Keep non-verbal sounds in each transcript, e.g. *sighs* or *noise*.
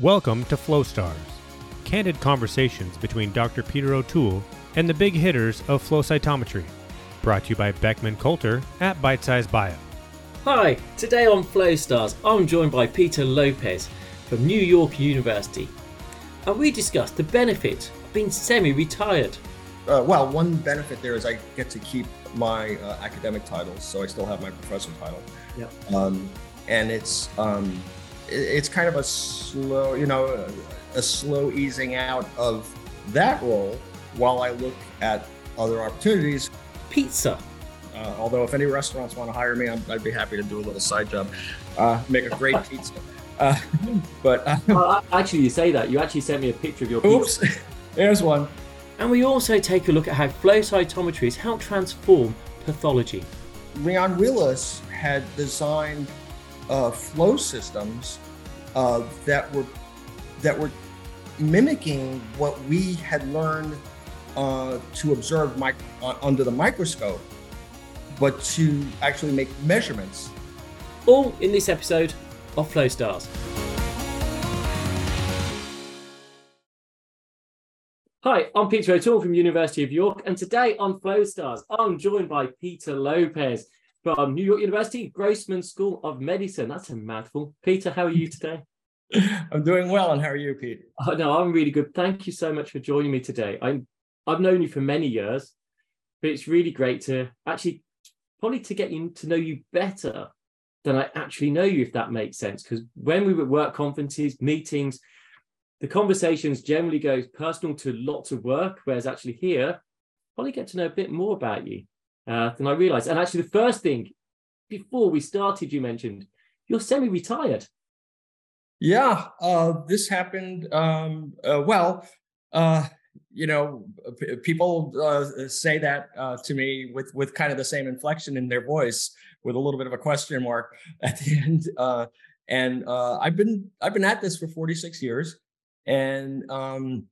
Welcome to Flow Stars, candid conversations between Dr. Peter O'Toole and the big hitters of flow cytometry. Brought to you by Beckman Coulter at Bite Size Bio. Hi, today on Flow Stars, I'm joined by Peter Lopez from New York University, and we discuss the benefit of being semi retired. Uh, well, one benefit there is I get to keep my uh, academic titles, so I still have my professor title. Yep. Um, and it's um, it- it's kind of a slow, you know, a, slow easing out of that role while I look at other opportunities. Pizza. Uh, although, if any restaurants want to hire me, I'm, I'd be happy to do a little side job, uh, make a great *laughs* pizza. Uh, *laughs* but uh, Well, actually, you say that. You actually sent me a picture of your oops, *laughs* there's one. And we also take a look at how flow cytometry has helped transform pathology. Leon Wheeless had designed uh, flow systems uh, that were that were mimicking what we had learned uh, to observe mic- uh, under the microscope, but to actually make measurements. All in this episode of Flow Stars. Hi, I'm Peter O'Toole from University of York, and today on Flow Stars, I'm joined by Peter Lopez from New York University Grossman School of Medicine. That's a mouthful. Peter, how are you today? *laughs* I'm doing well, and how are you, Pete? Oh, no, I'm really good. Thank you so much for joining me today. I'm I've known you for many years, but it's really great to actually probably to get you to know you better than I actually know you, if that makes sense. Because when we were at work conferences, meetings, the conversations generally go personal to lots of work, whereas actually here, probably get to know a bit more about you uh, than I realized. And actually, the first thing before we started, you mentioned you're semi-retired. Yeah, uh, this happened. Um, uh, well, uh, you know, p- people uh, say that uh, to me with with kind of the same inflection in their voice, with a little bit of a question mark *laughs* at the end. Uh, and uh, I've been I've been at this for 46 years, and um,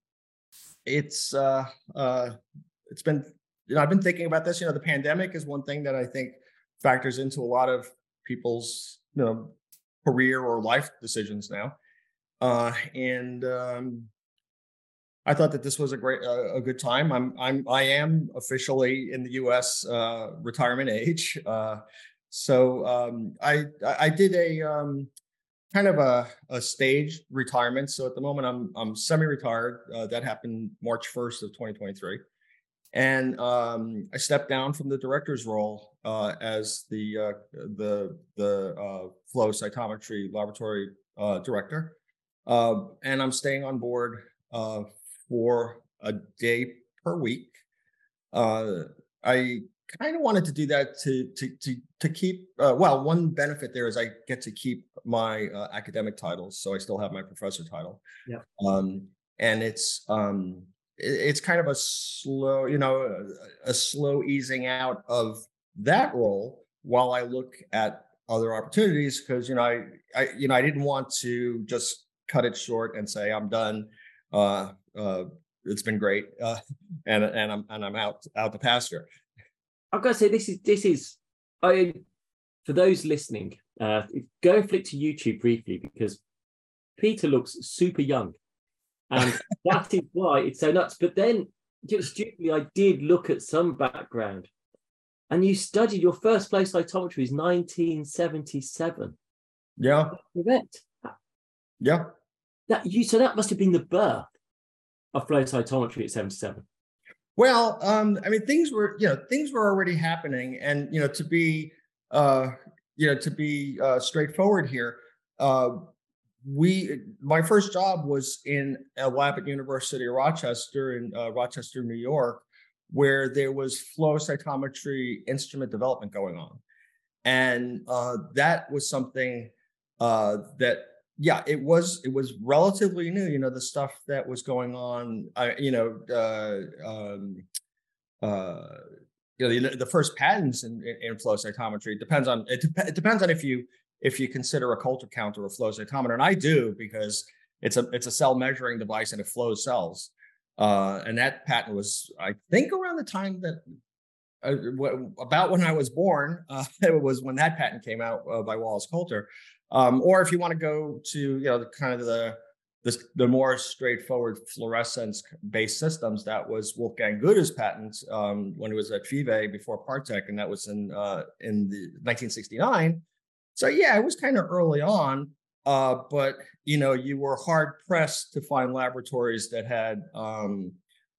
it's uh, uh, it's been you know I've been thinking about this. You know, the pandemic is one thing that I think factors into a lot of people's you know career or life decisions now. Uh, and um, I thought that this was a great, uh, a good time. I'm, I'm, I am officially in the U.S. Uh, retirement age. *laughs* Uh, so um, I, I did a um, kind of a, a staged retirement. So at the moment, I'm, I'm semi-retired. Uh, that happened March 1st of 2023 and um, I stepped down from the director's role uh, as the uh, the the uh, flow cytometry laboratory uh, director, Uh, and I'm staying on board uh, for a day per week. Uh, I kind of wanted to do that to to to to keep uh, well. One benefit there is I get to keep my uh, academic titles, so I still have my professor title. Yeah. Um, and it's um, it's kind of a slow, you know, a, slow easing out of that role while I look at other opportunities because you know I, I you know I didn't want to just cut it short and say I'm done. Uh, uh, it's been great, uh, *laughs* and and I'm and I'm out out the pasture. I've got to say this is this is I for those listening, uh, go and flick to YouTube briefly because Peter looks super young, and that is why it's so nuts. But then, just stupidly, I did look at some background, and you studied your first flow cytometry is 1977. Yeah, Correct. yeah. That you so that must have been the birth of flow cytometry at 77. Well, um, I mean, things were, you know, things were already happening, and you know, to be, uh, you know, to be uh, straightforward here, uh, we, my first job was in a lab at University of Rochester in uh, Rochester, New York, where there was flow cytometry instrument development going on, and uh, that was something uh, that yeah it was it was relatively new you know the stuff that was going on you know uh um uh you know the, the first patents in, in, flow cytometry depends on it, it depends on if you if you consider a Coulter counter a flow cytometer and i do because it's a it's a cell measuring device and it flows cells uh and that patent was i think around the time that uh, wh- about when i was born uh, *laughs* it was when that patent came out uh, by wallace coulter um, or if you want to go to you know the kind of the the, the more straightforward fluorescence-based systems. That was Wolfgang Göhde's patent um, when he was at Phywe before Partec, and that was in uh, in the 1969. So yeah, it was kind of early on, uh, but you know, you were hard pressed to find laboratories that had um,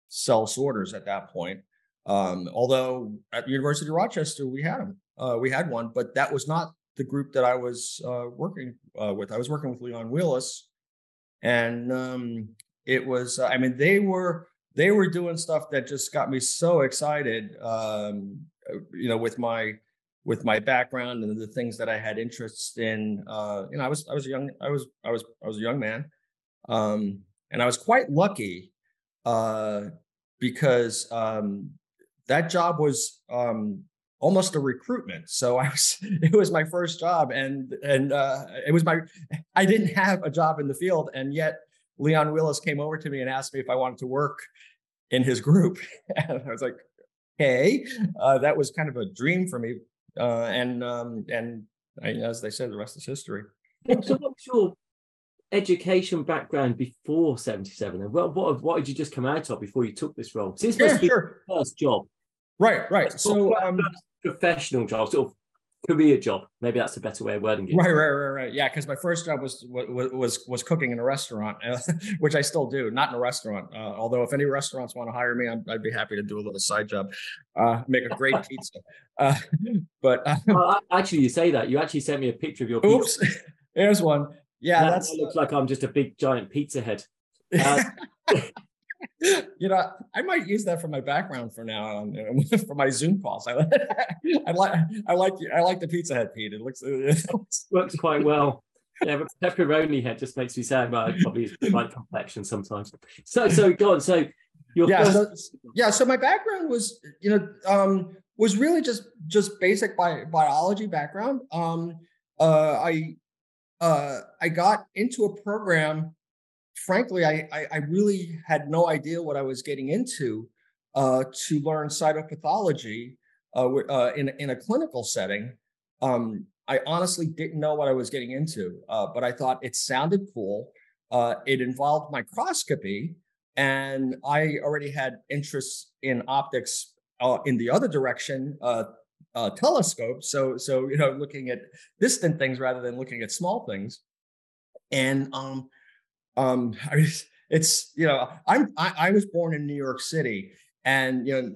cell sorters at that point. Um, although at the University of Rochester we had them, uh, we had one, but that was not the group that I was uh, working uh, with. I was working with Leon Wheeless, and um, it was i mean they were they were doing stuff that just got me so excited um, uh, you know with my with my background and the things that i had interests in uh, you know i was i was a young i was i was i was a young man um, and i was quite lucky uh, because um, that job was um, almost a recruitment. So I was *laughs* it was my first job and and uh, it was my I didn't have a job in the field and yet Leon Wheeless came over to me and asked me if I wanted to work in his group *laughs* and I was like hey uh, that was kind of a dream for me uh, and um, and I, as they said the rest is history. so what's your education background before 77 and what, what what did you just come out of before you took this role? This yeah, sure. first job. Right, right. So um, professional job, sort of career job. Maybe that's a better way of wording it. Right, right, right, right. Yeah, because my first job was was was cooking in a restaurant, *laughs* which I still do, not in a restaurant. Uh, although if any restaurants want to hire me, i would be happy to do a little side job, uh, make a great *laughs* pizza. Uh, *laughs* but uh, well, actually, you say that you actually sent me a picture of your. Oops, pizza. there's one. Yeah, that, that looks like I'm just a big giant pizza head. *laughs* You know, I might use that for my background for now on *laughs* for my Zoom calls. I, *laughs* I like I like I like the pizza head, Pete. It looks it works quite well. Yeah, but pepperoni head just makes me sad about probably my complexion sometimes. So so go on. So your yeah, first... so, yeah. So my background was you know um, was really just just basic bi- biology background. Um, uh, I uh, I got into a program frankly, I, I, I really had no idea what I was getting into uh, to learn cytopathology uh, uh, in, in a clinical setting. Um, I honestly didn't know what I was getting into, uh, but I thought it sounded cool. Uh, it involved microscopy, and I already had interests in optics uh, in the other direction, telescopes. So, so you know, looking at distant things rather than looking at small things. And um, um, *laughs* I mean, it's you know, I'm I, I, was born in New York City, and you know,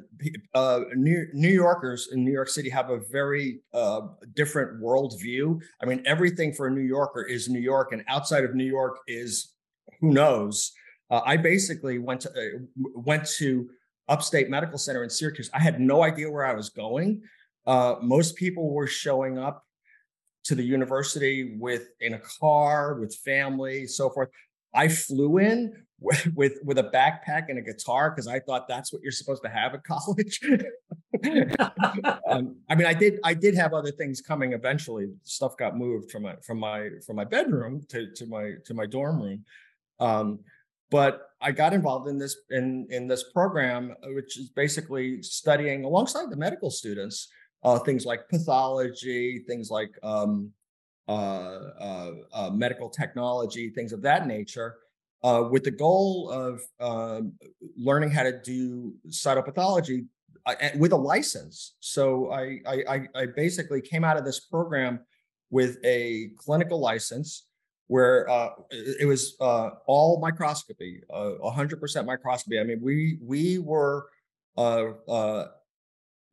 uh, New New Yorkers in New York City have a very uh, different worldview. I mean, everything for a New Yorker is New York, and outside of New York is who knows. Uh, I basically went to uh, went to Upstate Medical Center in Syracuse. I had no idea where I was going. Uh, most people were showing up to the university with in a car with family, so forth. I flew in with with, with a backpack and a guitar because I thought that's what you're supposed to have at *laughs* college. um, I mean, I did I did have other things coming eventually. Stuff got moved from my from my from my bedroom to to my to my dorm room. Um, but I got involved in this in in this program, uh, which is basically studying alongside the medical students uh, things like pathology, things like um, medical technology, things of that nature, with the goal of um, learning how to do cytopathology with a license. So I, I, I basically came out of this program with a clinical license where uh, it was uh, all microscopy, uh, 100% microscopy. I mean, we we were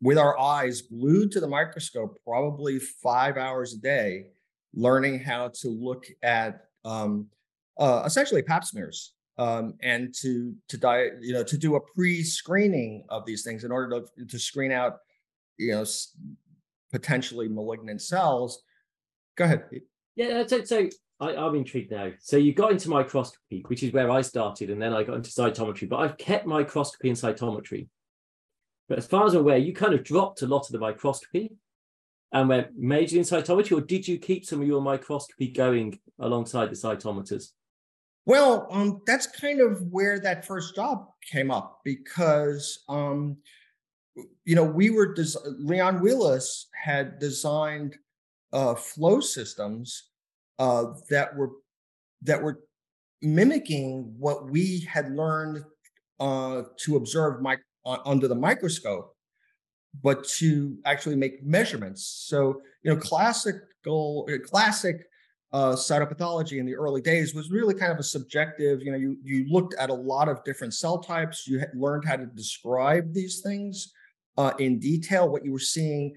with our eyes glued to the microscope probably five hours a day, learning how to look at um, uh, essentially pap smears um, and to to die, you know, to do a pre-screening of these things in order to to screen out, you know, potentially malignant cells. Go ahead. Yeah, so, so I, am intrigued now. So you got into microscopy, which is where I started, and then I got into cytometry. But I've kept microscopy and cytometry. But as far as I'm aware, you kind of dropped a lot of the microscopy and went major in cytometry, or did you keep some of your microscopy going alongside the cytometers? Well, um, that's kind of where that first job came up because, um, you know, we were des- Leon Wheeless had designed uh, flow systems uh, that were that were mimicking what we had learned uh, to observe under the microscope, but to actually make measurements. So, you know, classical, uh, classic uh, cytopathology in the early days was really kind of a subjective. You know, you you looked at a lot of different cell types. You learned how to describe these things uh, in detail. What you were seeing,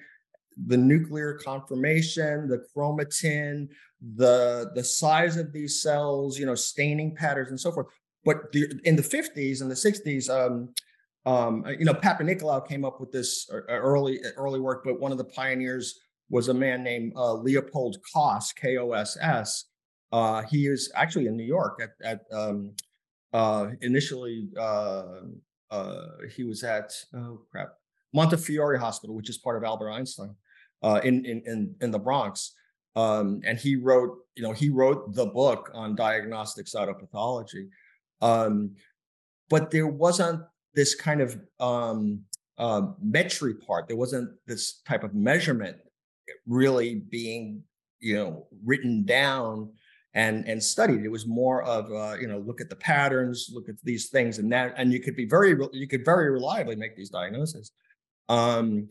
the nuclear conformation, the chromatin, the the size of these cells, you know, staining patterns and so forth. But the, in the 50s and the 60s, um, um, you know, Papanicolaou came up with this uh, early early work, but one of the pioneers was a man named uh, Leopold Koss, K O S S. Uh, he is actually in New York at, at um, uh, initially uh, uh, he was at oh crap Montefiore Hospital, which is part of Albert Einstein in, in in in the Bronx. Um, and he wrote, you know, he wrote the book on diagnostic cytopathology. Um, but there wasn't this kind of um, uh, part. There wasn't this type of measurement really being, you know, written down and and studied. It was more of, uh, you know, look at the patterns, look at these things, and that, and you could be very, you could very reliably make these diagnoses. Um,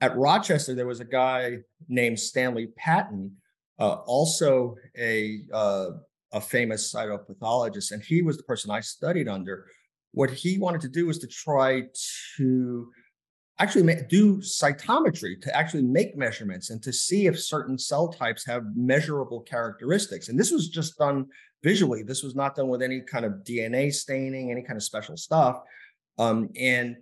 at Rochester, there was a guy named Stanley Patten, uh, also a uh, a famous cytopathologist, and he was the person I studied under. What he wanted to do was to try to actually make, do cytometry to actually make measurements and to see if certain cell types have measurable characteristics. And this was just done visually. This was not done with any kind of DNA staining, any kind of special stuff. Um, and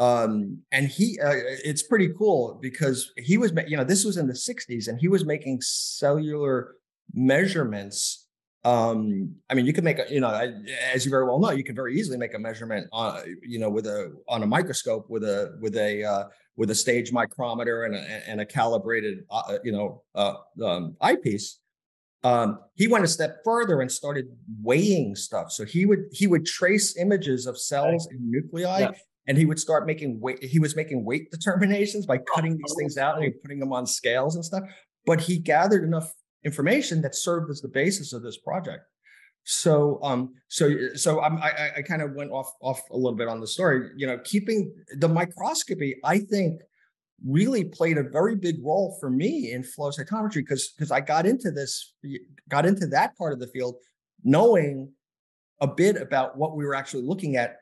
um, and he uh, it's pretty cool because he was you know this was in the 60s and he was making cellular measurements um i mean you can make a you know as you very well know you can very easily make a measurement on you know with a on a microscope with a with a uh, with a stage micrometer and a, and a calibrated uh, uh you know uh, um, eyepiece. Um, he went a step further and started weighing stuff. So he would he would trace images of cells and nuclei yeah. and he would start making weight he was making weight determinations by cutting these things out and putting them on scales and stuff. But he gathered enough information that served as the basis of this project so um so so I'm, i i kind of went off off a little bit on the story you know keeping the microscopy i think really played a very big role for me in flow cytometry because because i got into this got into that part of the field knowing a bit about what we were actually looking at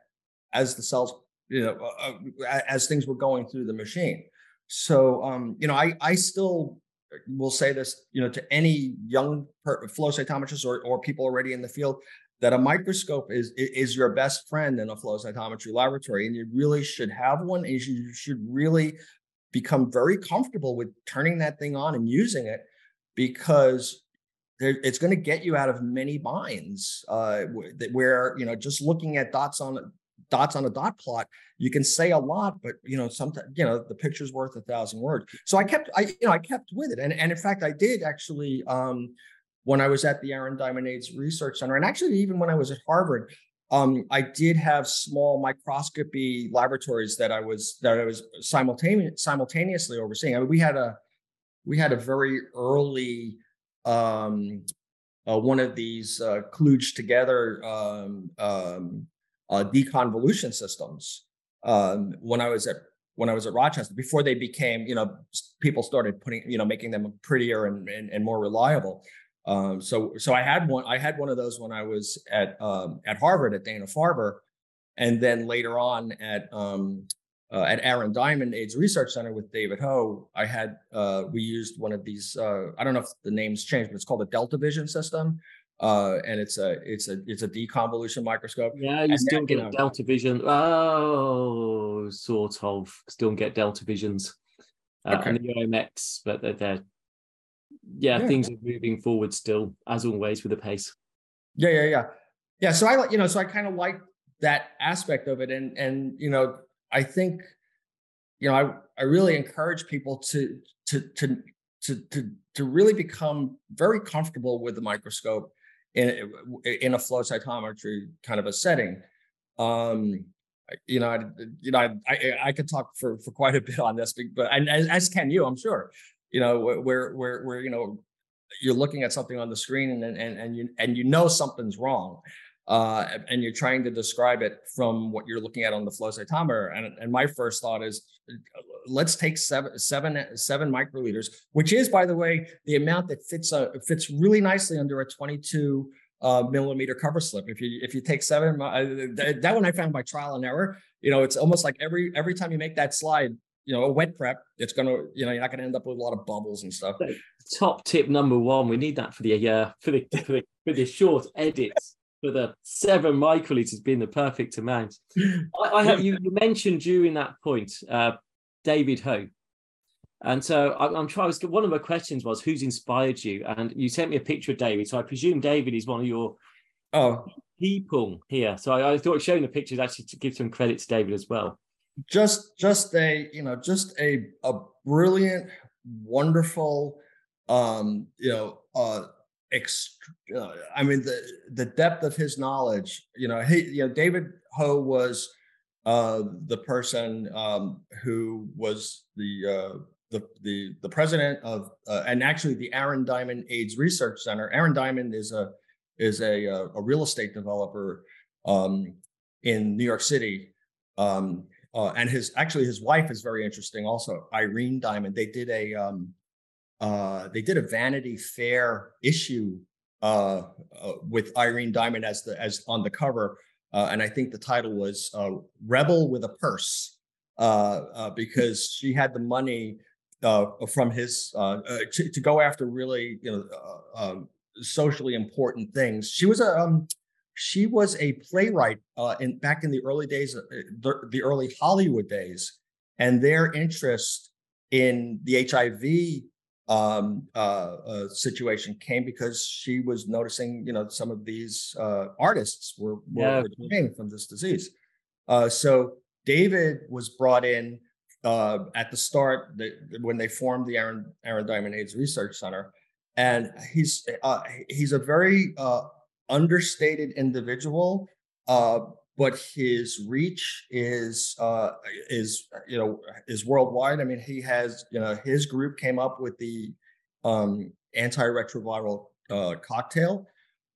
as the cells you know, uh, uh as things were going through the machine. So, um, you know, I I still will say this, you know, to any young flow cytometrist or or people already in the field that a microscope is is your best friend in a flow cytometry laboratory, and you really should have one. And you should really become very comfortable with turning that thing on and using it because it's going to get you out of many binds uh, where you know just looking at dots on dots on a dot plot you can say a lot but you know sometimes you know the picture's worth a thousand words so i kept i you know i kept with it and, and in fact i did actually um when i was at the aaron diamond aids research center and actually even when i was at harvard um, I did have small microscopy laboratories that I was that I was simultaneous, simultaneously overseeing. I mean, we had a we had a very early um, uh, one of these uh, kludged together um, um, uh, deconvolution systems um, when I was at when I was at Rochester before they became you know people started putting you know making them prettier and and, and more reliable. Um, so so I had one I had one of those when I was at um, at Harvard at Dana Farber, and then later on at um, uh, at Aaron Diamond AIDS Research Center with David Ho, I had uh, we used one of these. Uh, I don't know if the names changed, but it's called a Delta Vision system, uh, and it's a it's a it's a deconvolution microscope. Yeah, you and still get you know, delta vision. Oh, sort of. Still get delta visions uh, okay. and the OMX, but they're, they're yeah, yeah, things are moving forward still, as always, with the pace. Yeah, yeah, yeah, yeah. So I like you know, so I kind of like that aspect of it, and and you know, I think you know, I I really encourage people to to to to to to really become very comfortable with the microscope in in a flow cytometry kind of a setting. Um, you know, I, you know, I, I, I could talk for for quite a bit on this, but and as, as can you, I'm sure. You know, where where where you know you're looking at something on the screen and and and you and you know something's wrong. Uh, and you're trying to describe it from what you're looking at on the flow cytometer. And, and my first thought is, let's take seven, seven, seven microliters, which is, by the way, the amount that fits uh, fits really nicely under a 22 uh, millimeter cover slip. If you if you take seven, uh, that, one I found by trial and error. You know, it's almost like every every time you make that slide, you know, a wet prep, it's gonna, you know, you're not gonna end up with a lot of bubbles and stuff. Top tip number one, we need that for the uh for the for the, for the short edits for the seven microliters being the perfect amount. I, I have, you, you mentioned during that point, uh, David Ho. And so I, I'm trying. One of my questions was, "Who's inspired you?" And you sent me a picture of David. So I presume David is one of your oh people here. So I, I thought showing the pictures actually to give some credit to David as well. Just, just a you know, just a a brilliant, wonderful, um, you know, uh, ext- uh, I mean the the depth of his knowledge. You know, he you know David Ho was the person um, who was the uh, the the the president of uh, and actually the Aaron Diamond AIDS Research Center. Aaron Diamond is a is a uh, a real estate developer um, in New York City. Um, uh, and his actually his wife is very interesting also irene diamond they did a um, uh, they did a Vanity Fair issue with Irene Diamond as the as on the cover, uh, and I think the title was uh, "Rebel with a Purse" uh, because she had the money from his to, to, go after really you know um, socially important things. She was a um, she was a playwright in back in the early days, the, the early Hollywood days, and their interest in the HIV um, uh, uh, situation came because she was noticing, you know, some of these uh, artists were, were yeah. dying from this disease. Uh, so David was brought in uh, at the start the, when they formed the Aaron Aaron Diamond AIDS Research Center, and he's uh, he's a very understated individual, but his reach is uh, is you know is worldwide. I mean, he has you know his group came up with the um, antiretroviral uh, cocktail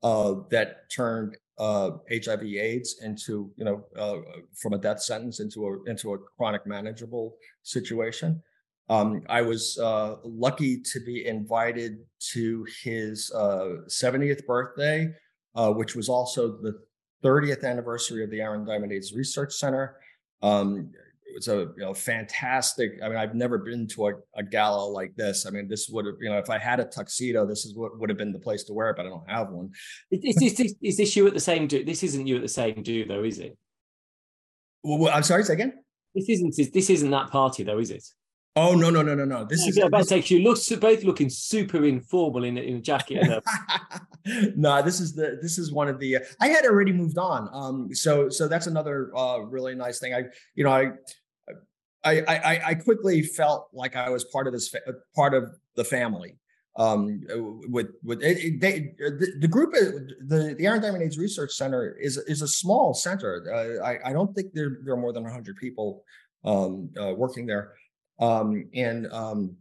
uh, that turned HIV/AIDS uh, into you know uh, from a death sentence into a into a chronic manageable situation. Um, I was uh, lucky to be invited to his 70th birthday, which was also the 30th anniversary of the Aaron Diamond AIDS Research Center. Um, it was a you know, fantastic. I mean, I've never been to a, a gala like this. I mean, this would have, you know, if I had a tuxedo, this is what would have been the place to wear it, but I don't have one. Is, is, is, is this you at the same do? This isn't you at the same do, though, is it? Well, I'm sorry, say again. This isn't this isn't that party, though, is it? Oh no no no no no! This is yeah, about to you look both looking super informal in in a jacket. no, *laughs* this is the this is one of the. Uh, I had already moved on, um. So so that's another uh really nice thing. I you know I. I, I, I quickly felt like I was part of this uh, part of the family. Um, with with it, it, they, the, the group uh, the the Aaron Diamond AIDS Research Center is is a small center. Uh, I I don't think there there are more than hundred people um, uh, working there. Um, and um,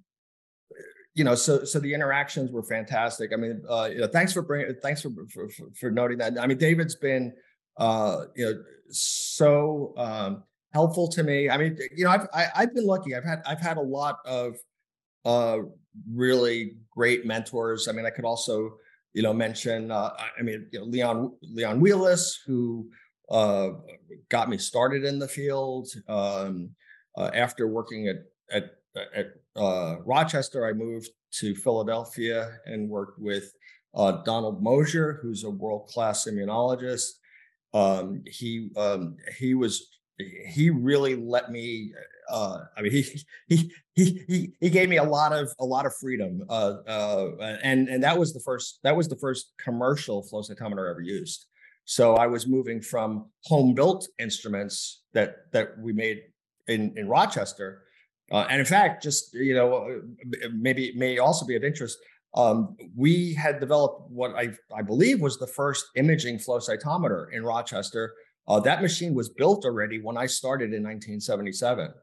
you know, so so the interactions were fantastic. I mean, uh, you know, thanks for bringing, thanks for, for for noting that. I mean, David's been, uh, you know, so um, helpful to me. I mean, you know, I've I, have i have been lucky. I've had I've had a lot of uh, really great mentors. I mean, I could also, you know, mention. Uh, I mean, you know, Leon Leon Wheeless, who uh, got me started in the field um, uh, after working at at at uh, Rochester, I moved to Philadelphia and worked with uh, Donald Mosier, who's a world class immunologist. Um, he um, he was he really let me. Uh, I mean, he, he he he gave me a lot of a lot of freedom, uh, uh, and and that was the first that was the first commercial flow cytometer ever used. So I was moving from home built instruments that that we made in in Rochester uh, and in fact, just you know, uh, maybe it may also be of interest. Um, we had developed what I, I believe was the first imaging flow cytometer in Rochester. Uh, that machine was built already when I started in 1977.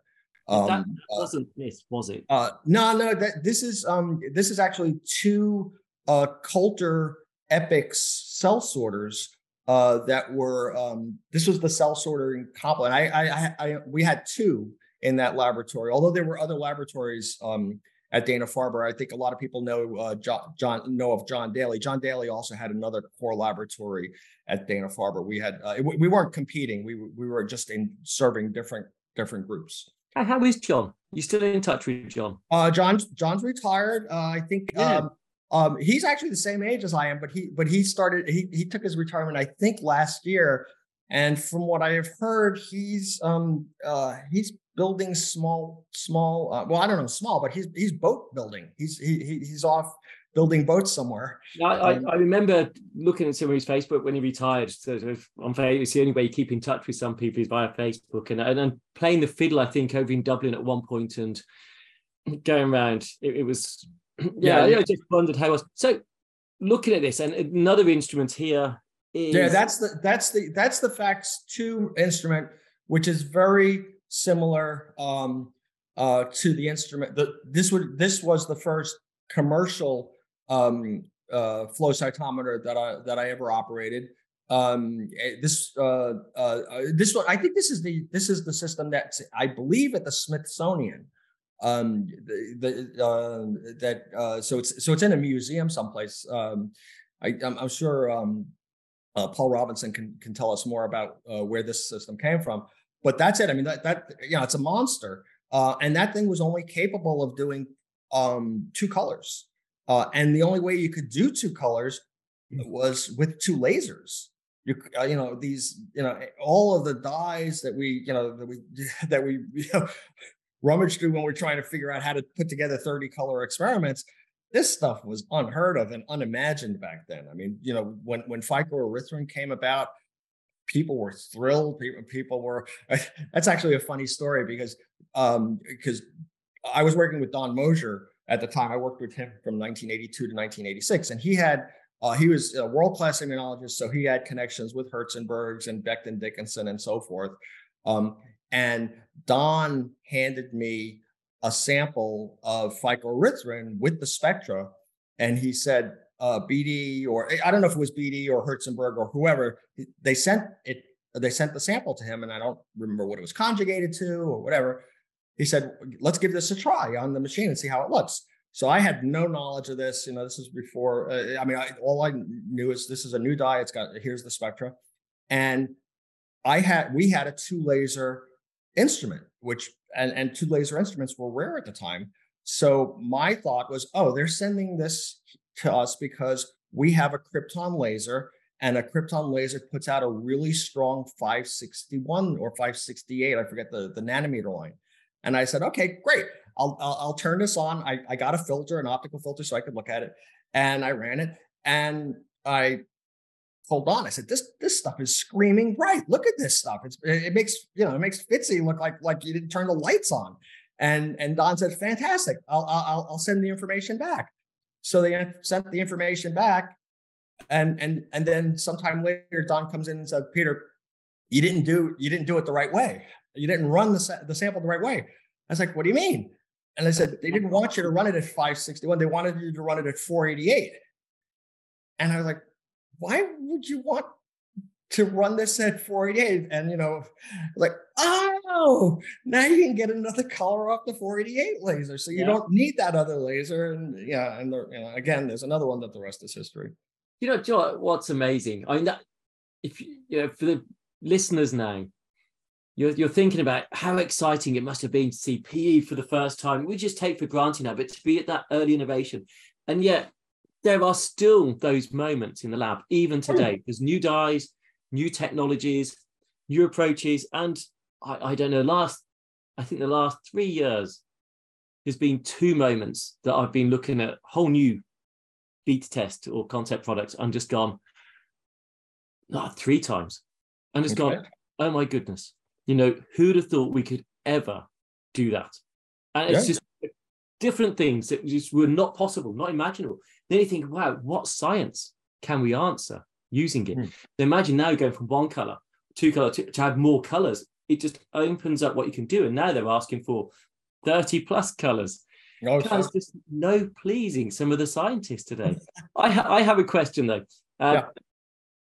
Um, that wasn't this, was it? Uh, no, no. That this is um, this is actually two uh, Coulter EPICS cell sorters uh, that were. Um, this was the cell sorter in complement. I, I, I, I, we had two in that laboratory, although there were other laboratories um, at Dana Farber. I think a lot of people know uh, John, John, know of John Daley. John Daley also had another core laboratory at Dana Farber. We had uh, we weren't competing. We we were just in serving different different groups. How is John? You still in touch with John? Uh, John John's retired. Uh, I think yeah. um, um, he's actually the same age as I am, but he but he started he he took his retirement I think last year, and from what I have heard, he's um uh he's building small small uh, well I don't know small, but he's he's boat building. He's he, he's off building boats somewhere. I, um, I, remember looking at some of his Facebook when he retired. So on Facebook, it's the only way you keep in touch with some people is via Facebook, and and, and playing the fiddle. I think over in Dublin at one point and going around. It, it was *clears throat* yeah, yeah, I just wondered how it was. So looking at this, and another instrument here is yeah, that's the that's the that's the FACS two instrument, which is very similar um, uh, to the instrument. The this would this was the first commercial um, uh, flow cytometer that I that I ever operated. Um, eh, this uh, uh, uh, this one, I think this is the this is the system that I believe at the Smithsonian um the, the uh, that so it's so it's in a museum someplace um i i'm, I'm sure um paul robinson can can tell us more about where this system came from but that's it i mean that that you know it's a monster uh and that thing was only capable of doing um two colors uh and the only way you could do two colors was with two lasers. You, uh, you know these you know all of the dyes that we you know that we *laughs* that we you know, rummage through when we're trying to figure out how to put together 30 color experiments this stuff was unheard of and unimagined back then. I mean you know when when phycoerythrin came about people were thrilled people, were *laughs* that's actually a funny story because um because i was working with don mosier at the time. I worked with him from 1982 to 1986 and he had uh, he was a world-class immunologist so he had connections with herzenbergs and becton dickinson and so forth. Um, and Don handed me a sample of phycoerythrin with the spectra, and he said, uh, BD or I don't know if it was BD or Herzenberg or whoever. They sent it. They sent the sample to him, and I don't remember what it was conjugated to or whatever. He said, "Let's give this a try on the machine and see how it looks." So I had no knowledge of this. You know, this is before. Uh, I mean, I, all I knew is this is a new dye. It's got here's the spectra, and I had we had a two laser instrument, which and, and two laser instruments were rare at the time. So my thought was, oh, they're sending this to us because we have a krypton laser and a krypton laser puts out a really strong 561 or 568 i forget the, the nanometer line and i said okay great i'll i'll, I'll turn this on I, I got a filter an optical filter so i could look at it and i ran it and i hold on. I said, this this stuff is screaming bright. Look at this stuff. It's it makes you know it makes FITC look like like you didn't turn the lights on. And and Don said, fantastic. I'll I'll I'll send the information back. So they sent the information back, and and and then sometime later, Don comes in and said, Peter, you didn't do you didn't do it the right way. You didn't run the the sample the right way. I was like, what do you mean? And I said, they didn't want you to run it at 561. They wanted you to run it at 488. And I was like, why would you want to run this at 488 and you know like oh now you can get another color off the 488 laser so you yeah. don't need that other laser and yeah and you know, again there's another one that the rest is history you know Joe, what's amazing i mean that if you know for the listeners now you're, you're thinking about how exciting it must have been to see PE for the first time. We just take for granted now, but to be at that early innovation. And yet there are still those moments in the lab, even hmm. today. There's new dyes, new technologies, new approaches. And I, I don't know, last, I think the last three years, there's been two moments that I've been looking at whole new beta test or concept products and just gone, not three times. And just okay. gone, oh my goodness. You know, who'd have thought we could ever do that? And it's yeah. just different things that just were not possible, not imaginable. Then you think, wow, what science can we answer using it? Mm. So imagine now going from one color, two color to, to add more colors. It just opens up what you can do. And now they're asking for 30 plus colors. No, There's just no pleasing some of the scientists today. *laughs* I ha- I have a question though. Uh, yeah.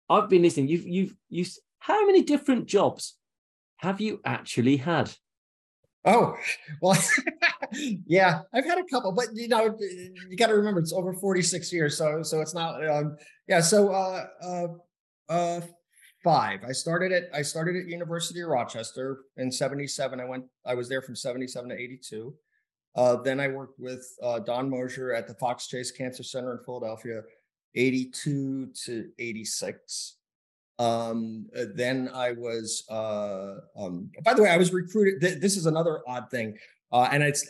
I've been listening. You've you've you. How many different jobs have you actually had? Oh, *laughs* well, *laughs* yeah, I've had a couple, but you know, you got to remember it's over 46 years. So, so it's not, um, yeah. So, uh, uh, uh, five, I started at, I started at University of Rochester in 77. I went, I was there from 77 to 82. Uh, then I worked with, uh, Don Mosier at the Fox Chase Cancer Center in Philadelphia, 82 to 86. Um, uh, then I was, uh, um, by the way, I was recruited. Th- this is another odd thing. Uh, and it's,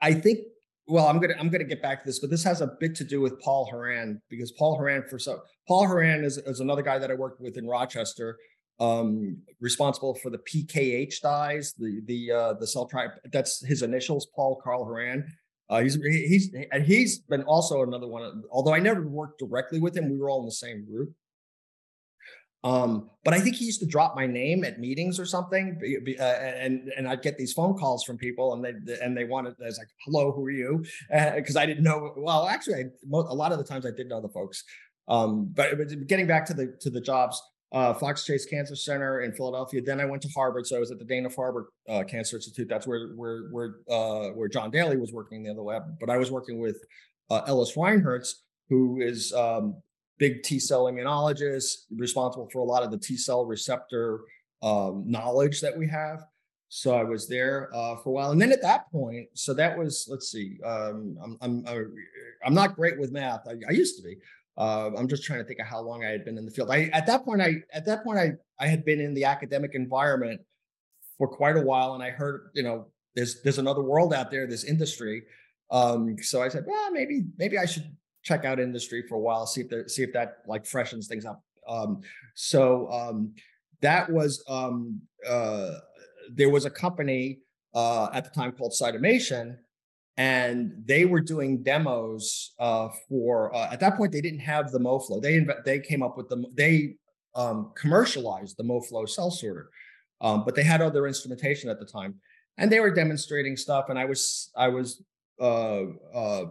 I think, well, I'm gonna I'm gonna get back to this, but this has a bit to do with Paul Horan because Paul Horan for so Paul Horan is, is another guy that I worked with in Rochester, um, responsible for the PKH dyes, the the uh, the cell tribe. That's his initials, Paul Karl Horan. Uh, he's he's and he's been also another one. Although I never worked directly with him, we were all in the same group. Um, but I think he used to drop my name at meetings or something, uh, and and I'd get these phone calls from people, and they and they wanted. I was like, "Hello, who are you?" *laughs* Because uh, I didn't know. Well, actually, I, a lot of the times I did know the folks. Um, but, but getting back to the to the jobs, uh, Fox Chase Cancer Center in Philadelphia. Then I went to Harvard, so I was at the Dana Farber uh, Cancer Institute. That's where where where uh, where John Daley was working in the other lab. But I was working with uh, Ellis Reinherz, who is um, big T cell immunologist, responsible for a lot of the T cell receptor um, knowledge that we have. So I was there uh, for a while, and then at that point, so that was let's see, um, I'm I'm uh, I'm not great with math. I, I used to be. Uh, I'm just trying to think of how long I had been in the field. I at that point, I at that point, I I had been in the academic environment for quite a while, and I heard you know there's there's another world out there, this industry. Um, so I said, well, maybe maybe I should check out industry for a while, see if there, see if that like freshens things up. Um, so um, that was um, uh, there was a company uh, at the time called Cytomation, and they were doing demos uh, for. Uh, at that point, they didn't have the MoFlow. They inv- they came up with the they um, commercialized the MoFlow cell sorter, um, but they had other instrumentation at the time, and they were demonstrating stuff. And I was I was uh, uh,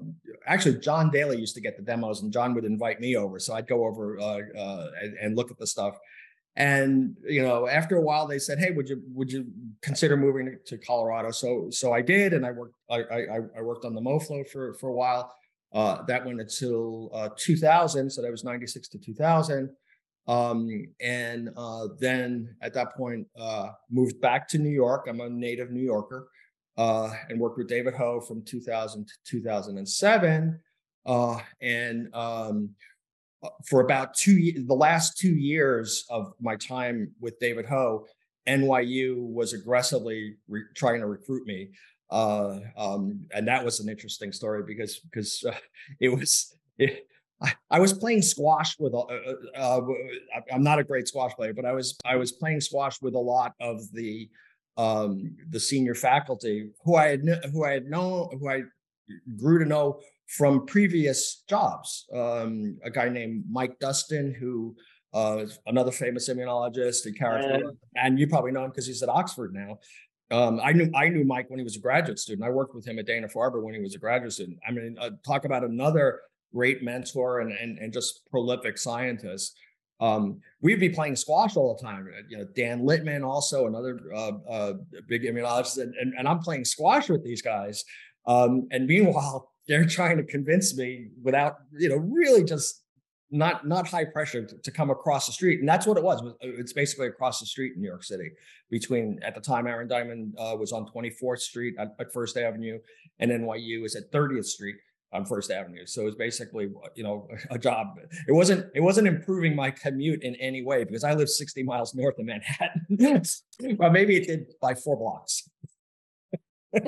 actually John Daley used to get the demos, and John would invite me over, so I'd go over uh, uh, and, and, look at the stuff. And you know, after a while, they said, "Hey, would you would you consider moving to Colorado?" So so I did, and I worked I I, I worked on the MoFlow for for a while. Uh, that went until uh, 2000, so that was 96 to 2000. Um, and uh, then at that point, uh, moved back to New York. I'm a native New Yorker uh, and worked with David Ho from 2000 to 2007. Uh, and um, uh, for about two, the last two years of my time with David Ho, NYU was aggressively re- trying to recruit me. Uh, um, and that was an interesting story because because uh, *laughs* it was it, I, I, was playing squash with. Uh, I'm not a great squash player, but I was I was playing squash with a lot of the um, the senior faculty who I had who I had known who I grew to know from previous jobs. Um, a guy named Mike Dustin, who uh, another famous immunologist and character, and you probably know him because he's at Oxford now. Um, I knew I knew Mike when he was a graduate student. I worked with him at Dana Farber when he was a graduate student. I mean, uh, talk about another great mentor and and, and just prolific scientist. Um, we'd be playing squash all the time. Uh, you know, Dan Littman, also another uh, uh, big immunologist, and, and, and, I'm playing squash with these guys. Um, and meanwhile, *laughs* they're trying to convince me without, you know, really just not not high pressure to, to, come across the street. And that's what it was. It's basically across the street in New York City. Between at the time, Aaron Diamond uh, was on 24th Street at, at First Avenue, and NYU is at 30th Street on First Avenue. So it was basically, you know, *laughs* a job. It wasn't it wasn't improving my commute in any way because I live 60 miles north of Manhattan. *laughs* well, maybe it did by four blocks. *laughs*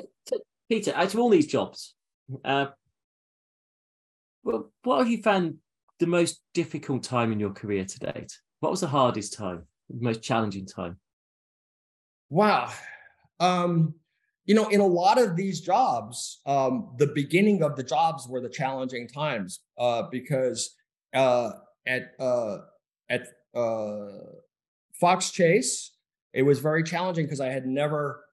Peter, out of all these jobs, uh, well, what have you found the most difficult time in your career to date? What was the hardest time, the most challenging time? Wow. Um, you know, in a lot of these jobs, um, the beginning of the jobs were the challenging times uh, because uh, at uh, at uh, Fox Chase, it was very challenging because I had never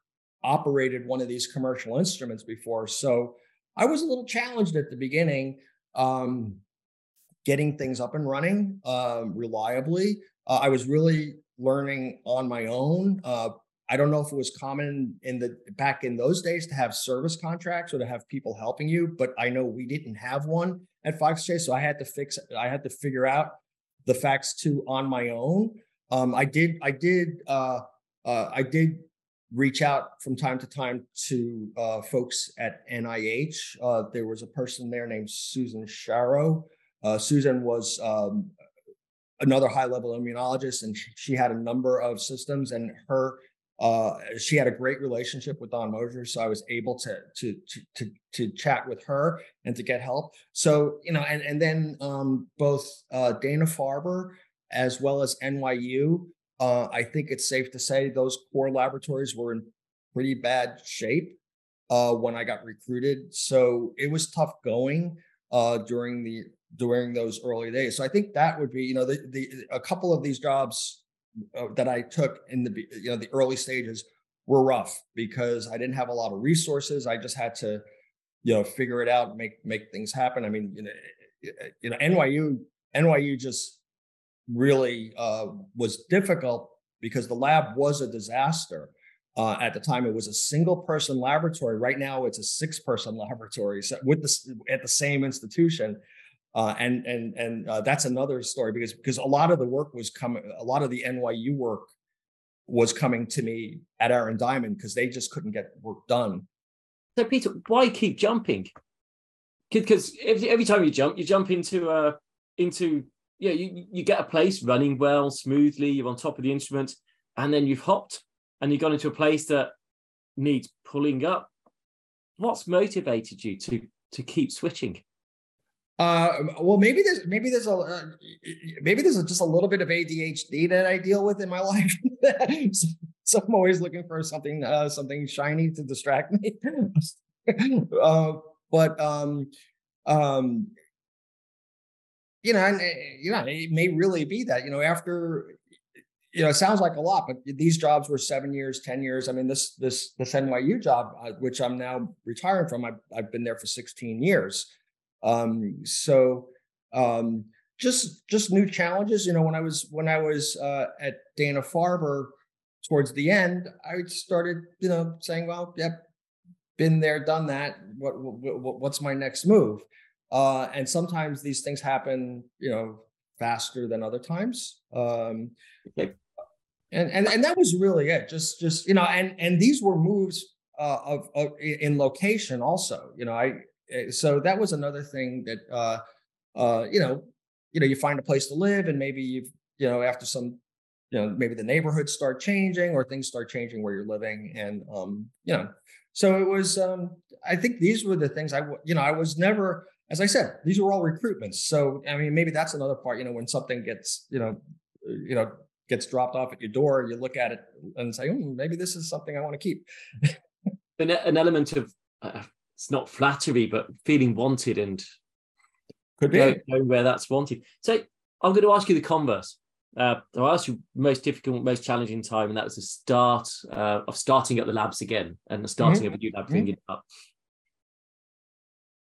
operated one of these commercial instruments before. So I was a little challenged at the beginning, um, getting things up and running um, reliably. Uh, I was really learning on my own. I don't know if it was common in the back in those days to have service contracts or to have people helping you, but I know we didn't have one at Fox Chase, so I had to fix. I had to figure out the facts too on my own. Um, I did. I did. Uh, uh, I did reach out from time to time to uh, folks at NIH. Uh, there was a person there named Susan Sharrow. Uh, Susan was um, another high level immunologist, and she, had a number of systems, and her uh, she had a great relationship with Don Mosier, so I was able to, to to to to chat with her and to get help. So you know, and and then um, both uh, Dana Farber as well as NYU. Uh, I think it's safe to say those core laboratories were in pretty bad shape uh, when I got recruited. So it was tough going uh, during the during those early days. So I think that would be, you know, the, the a couple of these jobs that I took in the you know the early stages were rough because I didn't have a lot of resources. I just had to, you know, figure it out, make make things happen. I mean, you know, you know, NYU NYU just really uh, was difficult because the lab was a disaster. Uh, at the time, it was a single person laboratory. Right now, it's a six person laboratory so with the, at the same institution. Uh, and and and uh, that's another story because because a lot of the work was coming, a lot of the NYU work was coming to me at Aaron Diamond because they just couldn't get work done. So Peter, why keep jumping? Because every, every time you jump, you jump into a uh, into yeah, you you get a place running well, smoothly. You're on top of the instrument, and then you've hopped and you've gone into a place that needs pulling up. What's motivated you to to keep switching? Uh, well, maybe there's maybe there's a uh, maybe there's just a little bit of ADHD that I deal with in my *laughs* life. so, so, I'm always looking for something uh, something shiny to distract me. *laughs* uh, but um, um, you know, and you know, it may really be that you know after you know, it sounds like a lot, but these jobs were seven years, ten years. I mean, this this this NYU job, uh, which I'm now retiring from, I've, I've been there for 16 years. Um, so um, just just new challenges. You know, when I was when I was uh, at Dana Farber towards the end, I started you know saying, well, yep, been there, done that. What, what what's my next move? Uh, and sometimes these things happen, you know, faster than other times. Um, and and and that was really it. Just just you know, and and these were moves uh, of, of in location also. You know, I so that was another thing that uh, uh, you know, you know, you find a place to live, and maybe you've you know after some you know maybe the neighborhoods start changing or things start changing where you're living and um you know so it was um i think these were the things i you know i was never as i said these were all recruitments. So i mean maybe that's another part you know when something gets you know you know gets dropped off at your door you look at it and say oh, maybe this is something i want to keep. An, an element of uh, it's not flattery, but feeling wanted and could be knowing where that's wanted. So I'm going to ask you the converse. Uh, I asked you most difficult, most challenging time, and that was the start uh, of starting at the labs again and the starting mm-hmm. a new lab, mm-hmm. bringing up.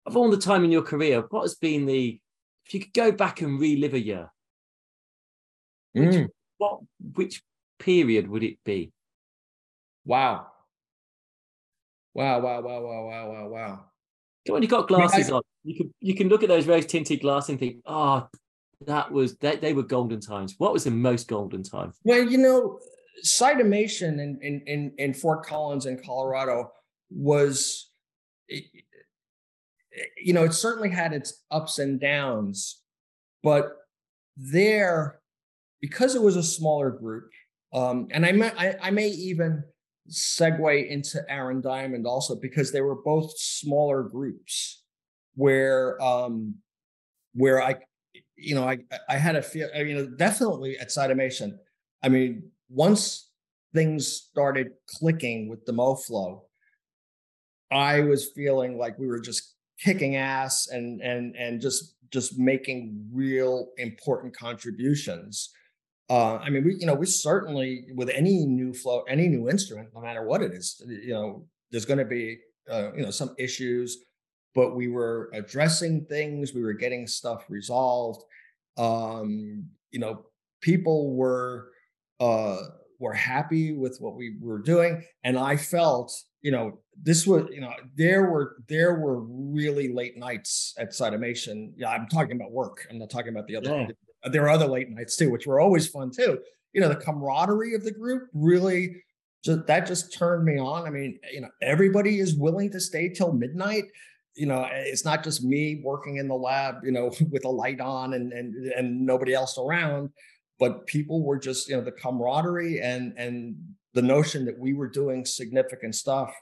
Of all the time in your career, what has been the, if you could go back and relive a year, which, mm. what, which period would it be? Wow. Wow, wow, wow, wow, wow, wow, wow. Come on, you got glasses I, on. You can you can look at those rose tinted glasses and think, oh, that was that they were golden times. What was the most golden time? Well, you know, Cytomation in in in, in Fort Collins in Colorado was you know, it certainly had its ups and downs, but there, because it was a smaller group, um, and I may I, I may even segue into Aaron Diamond also because they were both smaller groups where um where I you know I I had a feel I mean definitely at Cytomation I mean once things started clicking with the MoFlo I was feeling like we were just kicking ass and and and just just making real important contributions uh, I mean, we you know we certainly with any new flow, any new instrument, no matter what it is, you know, there's going to be uh, you know some issues. but we were addressing things, we were getting stuff resolved. Um, you know, people were uh, were happy with what we were doing, and I felt, you know, this was, you know, there were there were really late nights at Cytomation. Yeah, I'm talking about work. I'm not talking about the other. Yeah. There were other late nights too, which were always fun too. You know, the camaraderie of the group really just that just turned me on. I mean, you know, everybody is willing to stay till midnight you know it's not just me working in the lab you know *laughs* with a light on and and and nobody else around but people were just you know the camaraderie and and the notion that we were doing significant stuff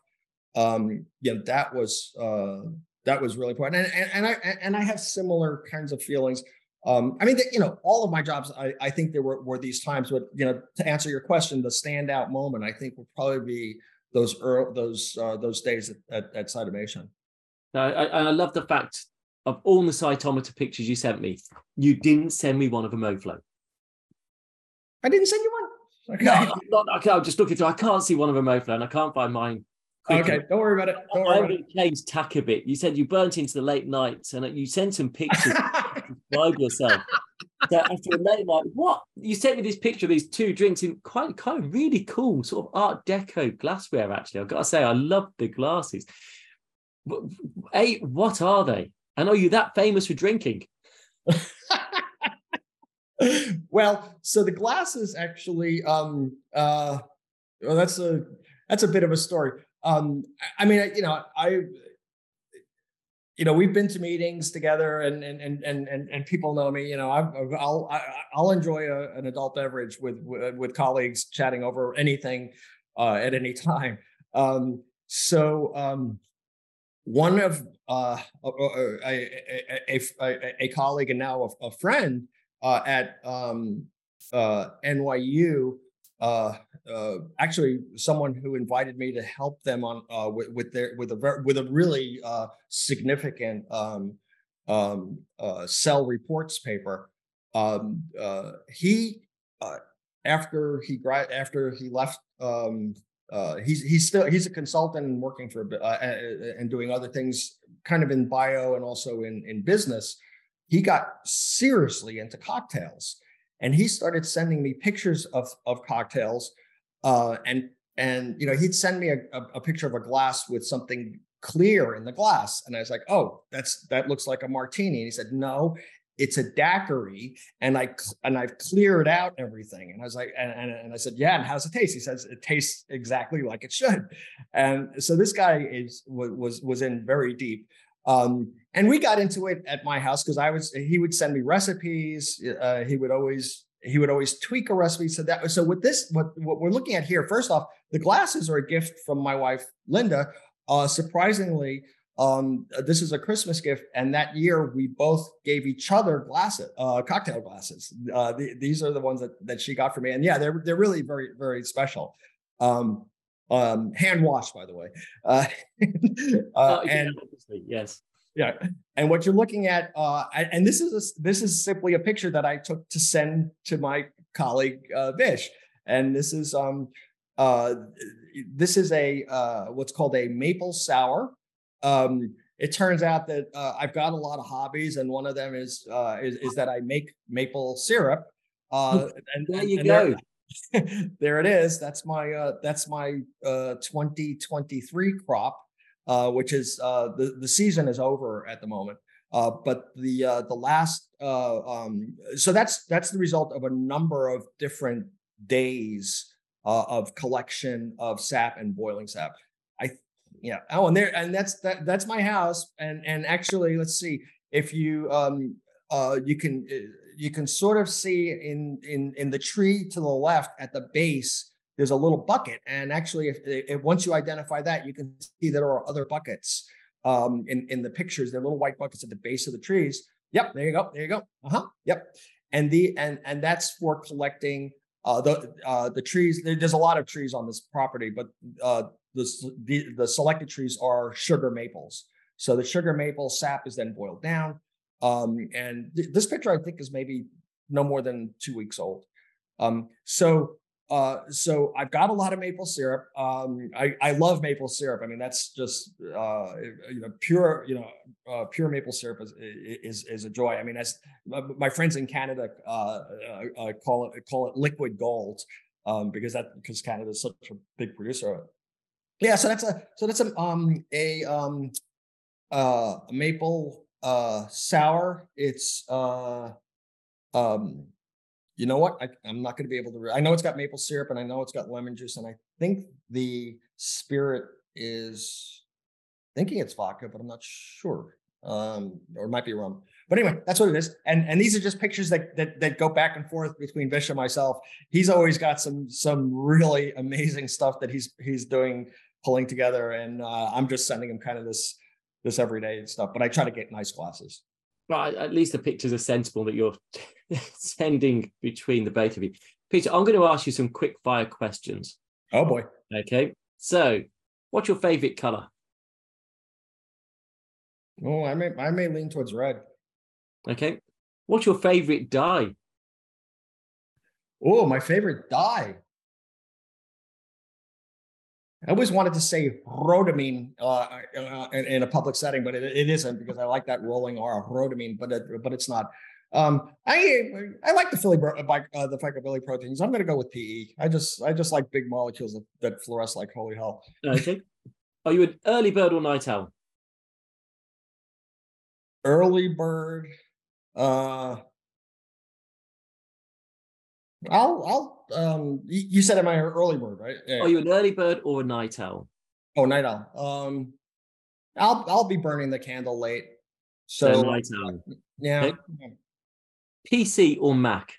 um you know that was uh that was really important and, and, and i and i have similar kinds of feelings um i mean the, you know all of my jobs i i think there were were these times but you know to answer your question the standout moment i think would probably be those early, those uh, those days at, at, at Cytomation. I, I love the fact of all the cytometer pictures you sent me, you didn't send me one of a MoFlo. I didn't send you one. Okay. No, not, okay, I'm just looking through. I can't see one of a MoFlo, and I can't find mine. Okay, don't worry about it. Don't worry about it. Changed tack a bit. You said you burnt into the late nights, and you sent some pictures to describe yourself. So after a late night, what you sent me this picture of these two drinks in quite kind of really cool sort of Art Deco glassware. Actually, I've got to say, I love the glasses. A, what are they? And are you that famous for drinking? *laughs* well, so the glasses actually, um, uh, well, that's a that's a bit of a story. Um, I mean, you know, I, you know, we've been to meetings together, and and and and and, people know me. You know, I, I'll I'll enjoy a, an adult beverage with with colleagues, chatting over anything uh, at any time. Um, so um, one of uh, a, a, a, a, colleague and now a, friend uh, at um, uh, NYU, uh, uh, actually someone who invited me to help them on uh, with, with, their with a with a really significant um, um, cell reports paper. Um, he after he after he left um, uh, he's he's still he's a consultant and working for uh, and doing other things kind of in bio and also in in business he got seriously into cocktails and he started sending me pictures of of cocktails uh, and and you know he'd send me a, a, a, picture of a glass with something clear in the glass and i was like oh that's that looks like a martini and he said no it's a daiquiri and I and I've cleared out everything. And I was like, and, and, and, I said, yeah, and how's it taste? He says it tastes exactly like it should. And so this guy is was was in very deep. Um, and we got into it at my house because I was he would send me recipes. Uh, he would always he would always tweak a recipe. So that so with this, what what we're looking at here, first off, the glasses are a gift from my wife Linda. Uh, surprisingly, um, this is a Christmas gift, and that year we both gave each other glasses, uh, cocktail glasses. Uh, the, these are the ones that that she got for me, and yeah, they're they're really very very special. Um, um, hand washed, by the way. Uh, *laughs* uh, oh, and yes, yeah. And what you're looking at, uh, and this is a, this is simply a picture that I took to send to my colleague uh, Vish, and this is um, uh, this is a uh, what's called a maple sour um, it turns out that uh, I've got a lot of hobbies, and one of them is uh, is, is, that I make maple syrup. Uh, and there you and go. There, *laughs* there, it is. That's my uh, that's my uh, 2023 crop, uh, which is uh, the the season is over at the moment. Uh, but the uh, the last uh, um, so that's that's the result of a number of different days uh, of collection of sap and boiling sap. I yeah. Oh, and there, and that's that. That's my house. And and actually, let's see if you um uh you can you can sort of see in in in the tree to the left at the base there's a little bucket and actually if, if once you identify that you can see there are other buckets um in in the pictures they're little white buckets at the base of the trees yep there you go there you go uh-huh yep and the and and that's for collecting uh the uh the trees there's a lot of trees on this property but uh the, the, the selected trees are sugar maples. So the sugar maple sap is then boiled down. Um, and th- this picture, I think, is maybe no more than two weeks old. Um, so uh, so I've got a lot of maple syrup. Um, I, I love maple syrup. I mean, that's just uh, you know pure you know uh, pure maple syrup is, is is a joy. I mean, as my friends in Canada uh, uh, uh, call it call it liquid gold um, because that because Canada is such a big producer. Yeah, so that's a so that's a um a um maple sour. It's uh um you know what? I, am not going to be able to. Re- I know it's got maple syrup and I know it's got lemon juice, and I think the spirit is thinking it's vodka, but I'm not sure. Um, or it might be rum. But anyway, that's what it is. And and these are just pictures that that that go back and forth between Vish and myself. He's always got some some really amazing stuff that he's he's doing pulling together, and uh, I'm just sending him kind of this this everyday stuff. But I try to get nice glasses. Well, at least the pictures are sensible that you're *laughs* sending between the both of you. Peter, I'm going to ask you some quick fire questions. Oh boy. Okay. So, what's your favorite color? Oh, I may I may lean towards red. Okay. What's your favorite dye? Oh, my favorite dye. I always wanted to say rhodamine uh, uh, in, in, a public setting, but it, it isn't because I like that rolling R, rhodamine, but it, but it's not. Um, I I like the Philly uh, the biliproteins. I'm going to go with PE. I just I just like big molecules that, that fluoresce like holy hell. Okay. Are you an early bird or night owl? Early bird. Uh, I'll I'll um you said am I an early bird, right? Yeah. Are you an early bird or a night owl? Oh, night owl. Um I'll I'll be burning the candle late. So, so night owl. Yeah. Okay. PC or Mac?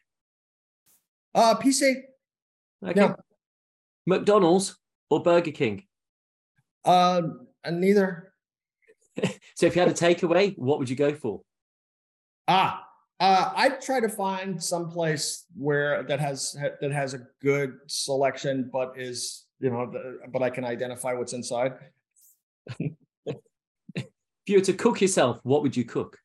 Uh PC. Okay. McDonald's or Burger King? Uh neither. *laughs* so if you had a takeaway, what would you go for? Ah, uh, I try to find some place where that has that has a good selection, but is you know, but I can identify what's inside. if you were to cook yourself, what would you cook?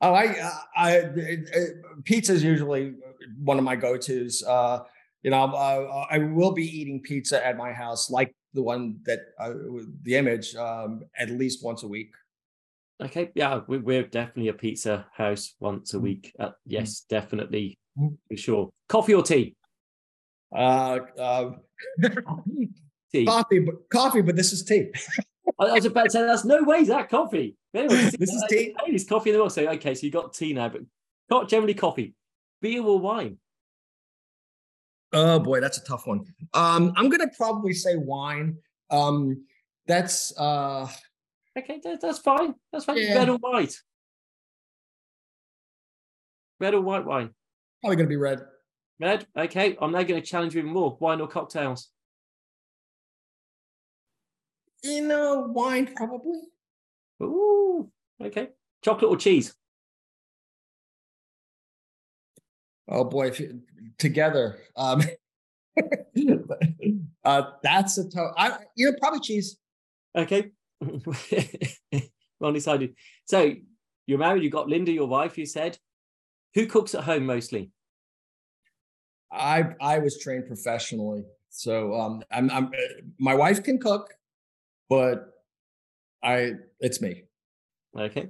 Oh, I, uh, I, I pizza is usually one of my go tos. Uh, you know, uh, I will be eating pizza at my house, like the one that uh, the image, um, at least once a week. Okay, yeah, we're definitely a pizza house once a mm-hmm. week. Uh, yes, mm-hmm. definitely, mm-hmm. for sure. Coffee or tea? Uh, uh *laughs* tea. Coffee, but coffee, but this is tea. I was about to say that's no way is that coffee. Anyway, *laughs* this is tea. It's coffee in the world. So okay, so you got tea now, but not generally coffee. Beer or wine? Oh boy, that's a tough one. Um, I'm gonna probably say wine. Um, that's uh Okay, that's fine. That's fine. Yeah. Red or white? Red or white wine? Probably going to be red. Red. Okay, I'm now going to challenge you even more. Wine or cocktails? You know, wine probably. Ooh. Okay. Chocolate or cheese? Oh boy, you, together. Um, *laughs* uh, that's a tough. You know probably cheese. Okay. *laughs* well decided. So you're married, you got Linda, your wife, you said. Who cooks at home mostly? I I was trained professionally. So um I'm I'm my wife can cook, but I it's me. Okay.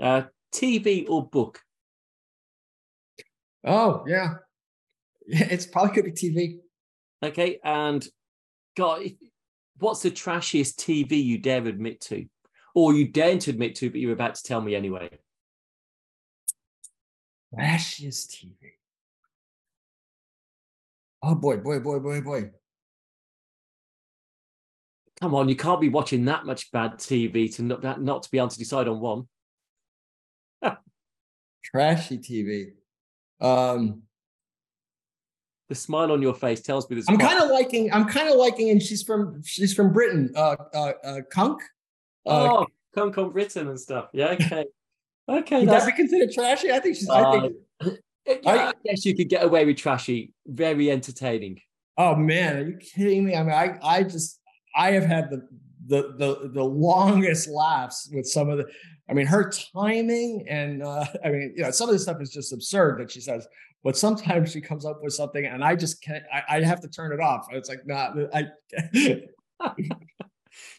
Uh TV or book? Oh yeah. *laughs* It's probably could be TV. Okay, and God, what's the trashiest TV you dare admit to, or you daren't admit to, but you're about to tell me anyway? Trashiest TV. Oh boy, boy, boy, boy, boy. Come on, you can't be watching that much bad TV to not, not to be able to decide on one. *laughs* Trashy TV. Um, the smile on your face tells me this. I'm kind of liking. I'm kind of liking, and she's from she's from Britain. Uh, uh, uh Cunk. Uh, oh, Cunk on Britain and stuff. Yeah. *laughs* Okay. Okay. Would that be considered trashy? I think she's. Uh, I think. Yeah, I, I guess you could get away with trashy. Very entertaining. Oh man, are you kidding me? I mean, I I just I have had the the the the longest laughs with some of the I mean her timing and uh *laughs* I mean you know some of the stuff is just absurd that she says but sometimes she comes up with something and I just can't, I, I have to turn it off. It's like, nah, I. *laughs* do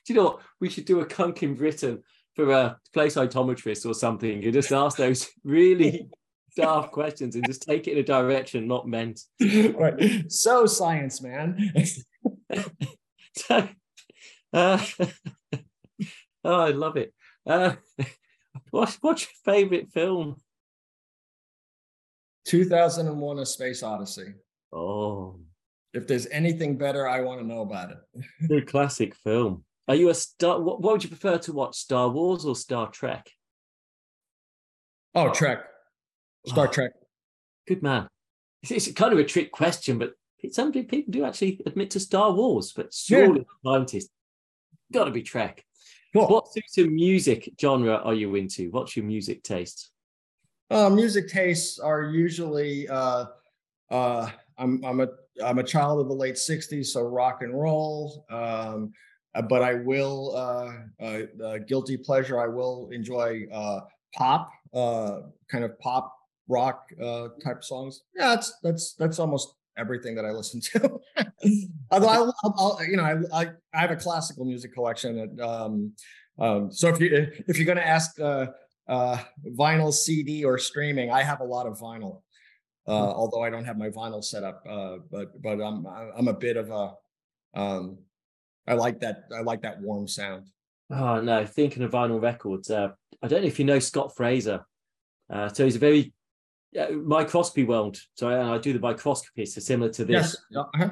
you know what? We should do a Cunk in Britain for a place cytometrist or something. You just ask those really daft questions and just take it in a direction not meant. *laughs* right. So science, man. *laughs* so, uh, oh, I love it. Uh, what's, what's your favorite film? 2001 A Space Odyssey. Oh. If there's anything better, I want to know about it. *laughs* the classic film. Are you a star? What, what would you prefer to watch, Star Wars or Star Trek? Oh, Trek. Star oh, Trek. Good man. It's, it's, kind of a trick question, but some people do actually admit to Star Wars, but surely yeah. scientist got to be Trek. Cool. What sort of music genre are you into? What's your music taste? Uh, music tastes are usually uh, uh, I'm I'm a I'm a child of the late '60s, so rock and roll. Um, uh, but I will uh, uh, guilty pleasure. I will enjoy pop, kind of pop rock type songs. Yeah, that's that's that's almost everything that I listen to. *laughs* Although I, I'll, you know, I, I, I have a classical music collection. And, um, um, so if you if you're going to ask uh, uh, vinyl, CD, or streaming, I have a lot of vinyl. Uh, hmm. although I don't have my vinyl set up, uh, but but I'm I'm a bit of a um, I like that I like that warm sound. Oh no, thinking of vinyl records, uh, I don't know if you know Scott Fraser. Uh, so he's a very uh, microscopy world. So I, I do the microscopy, so similar to this. Yes. Uh-huh.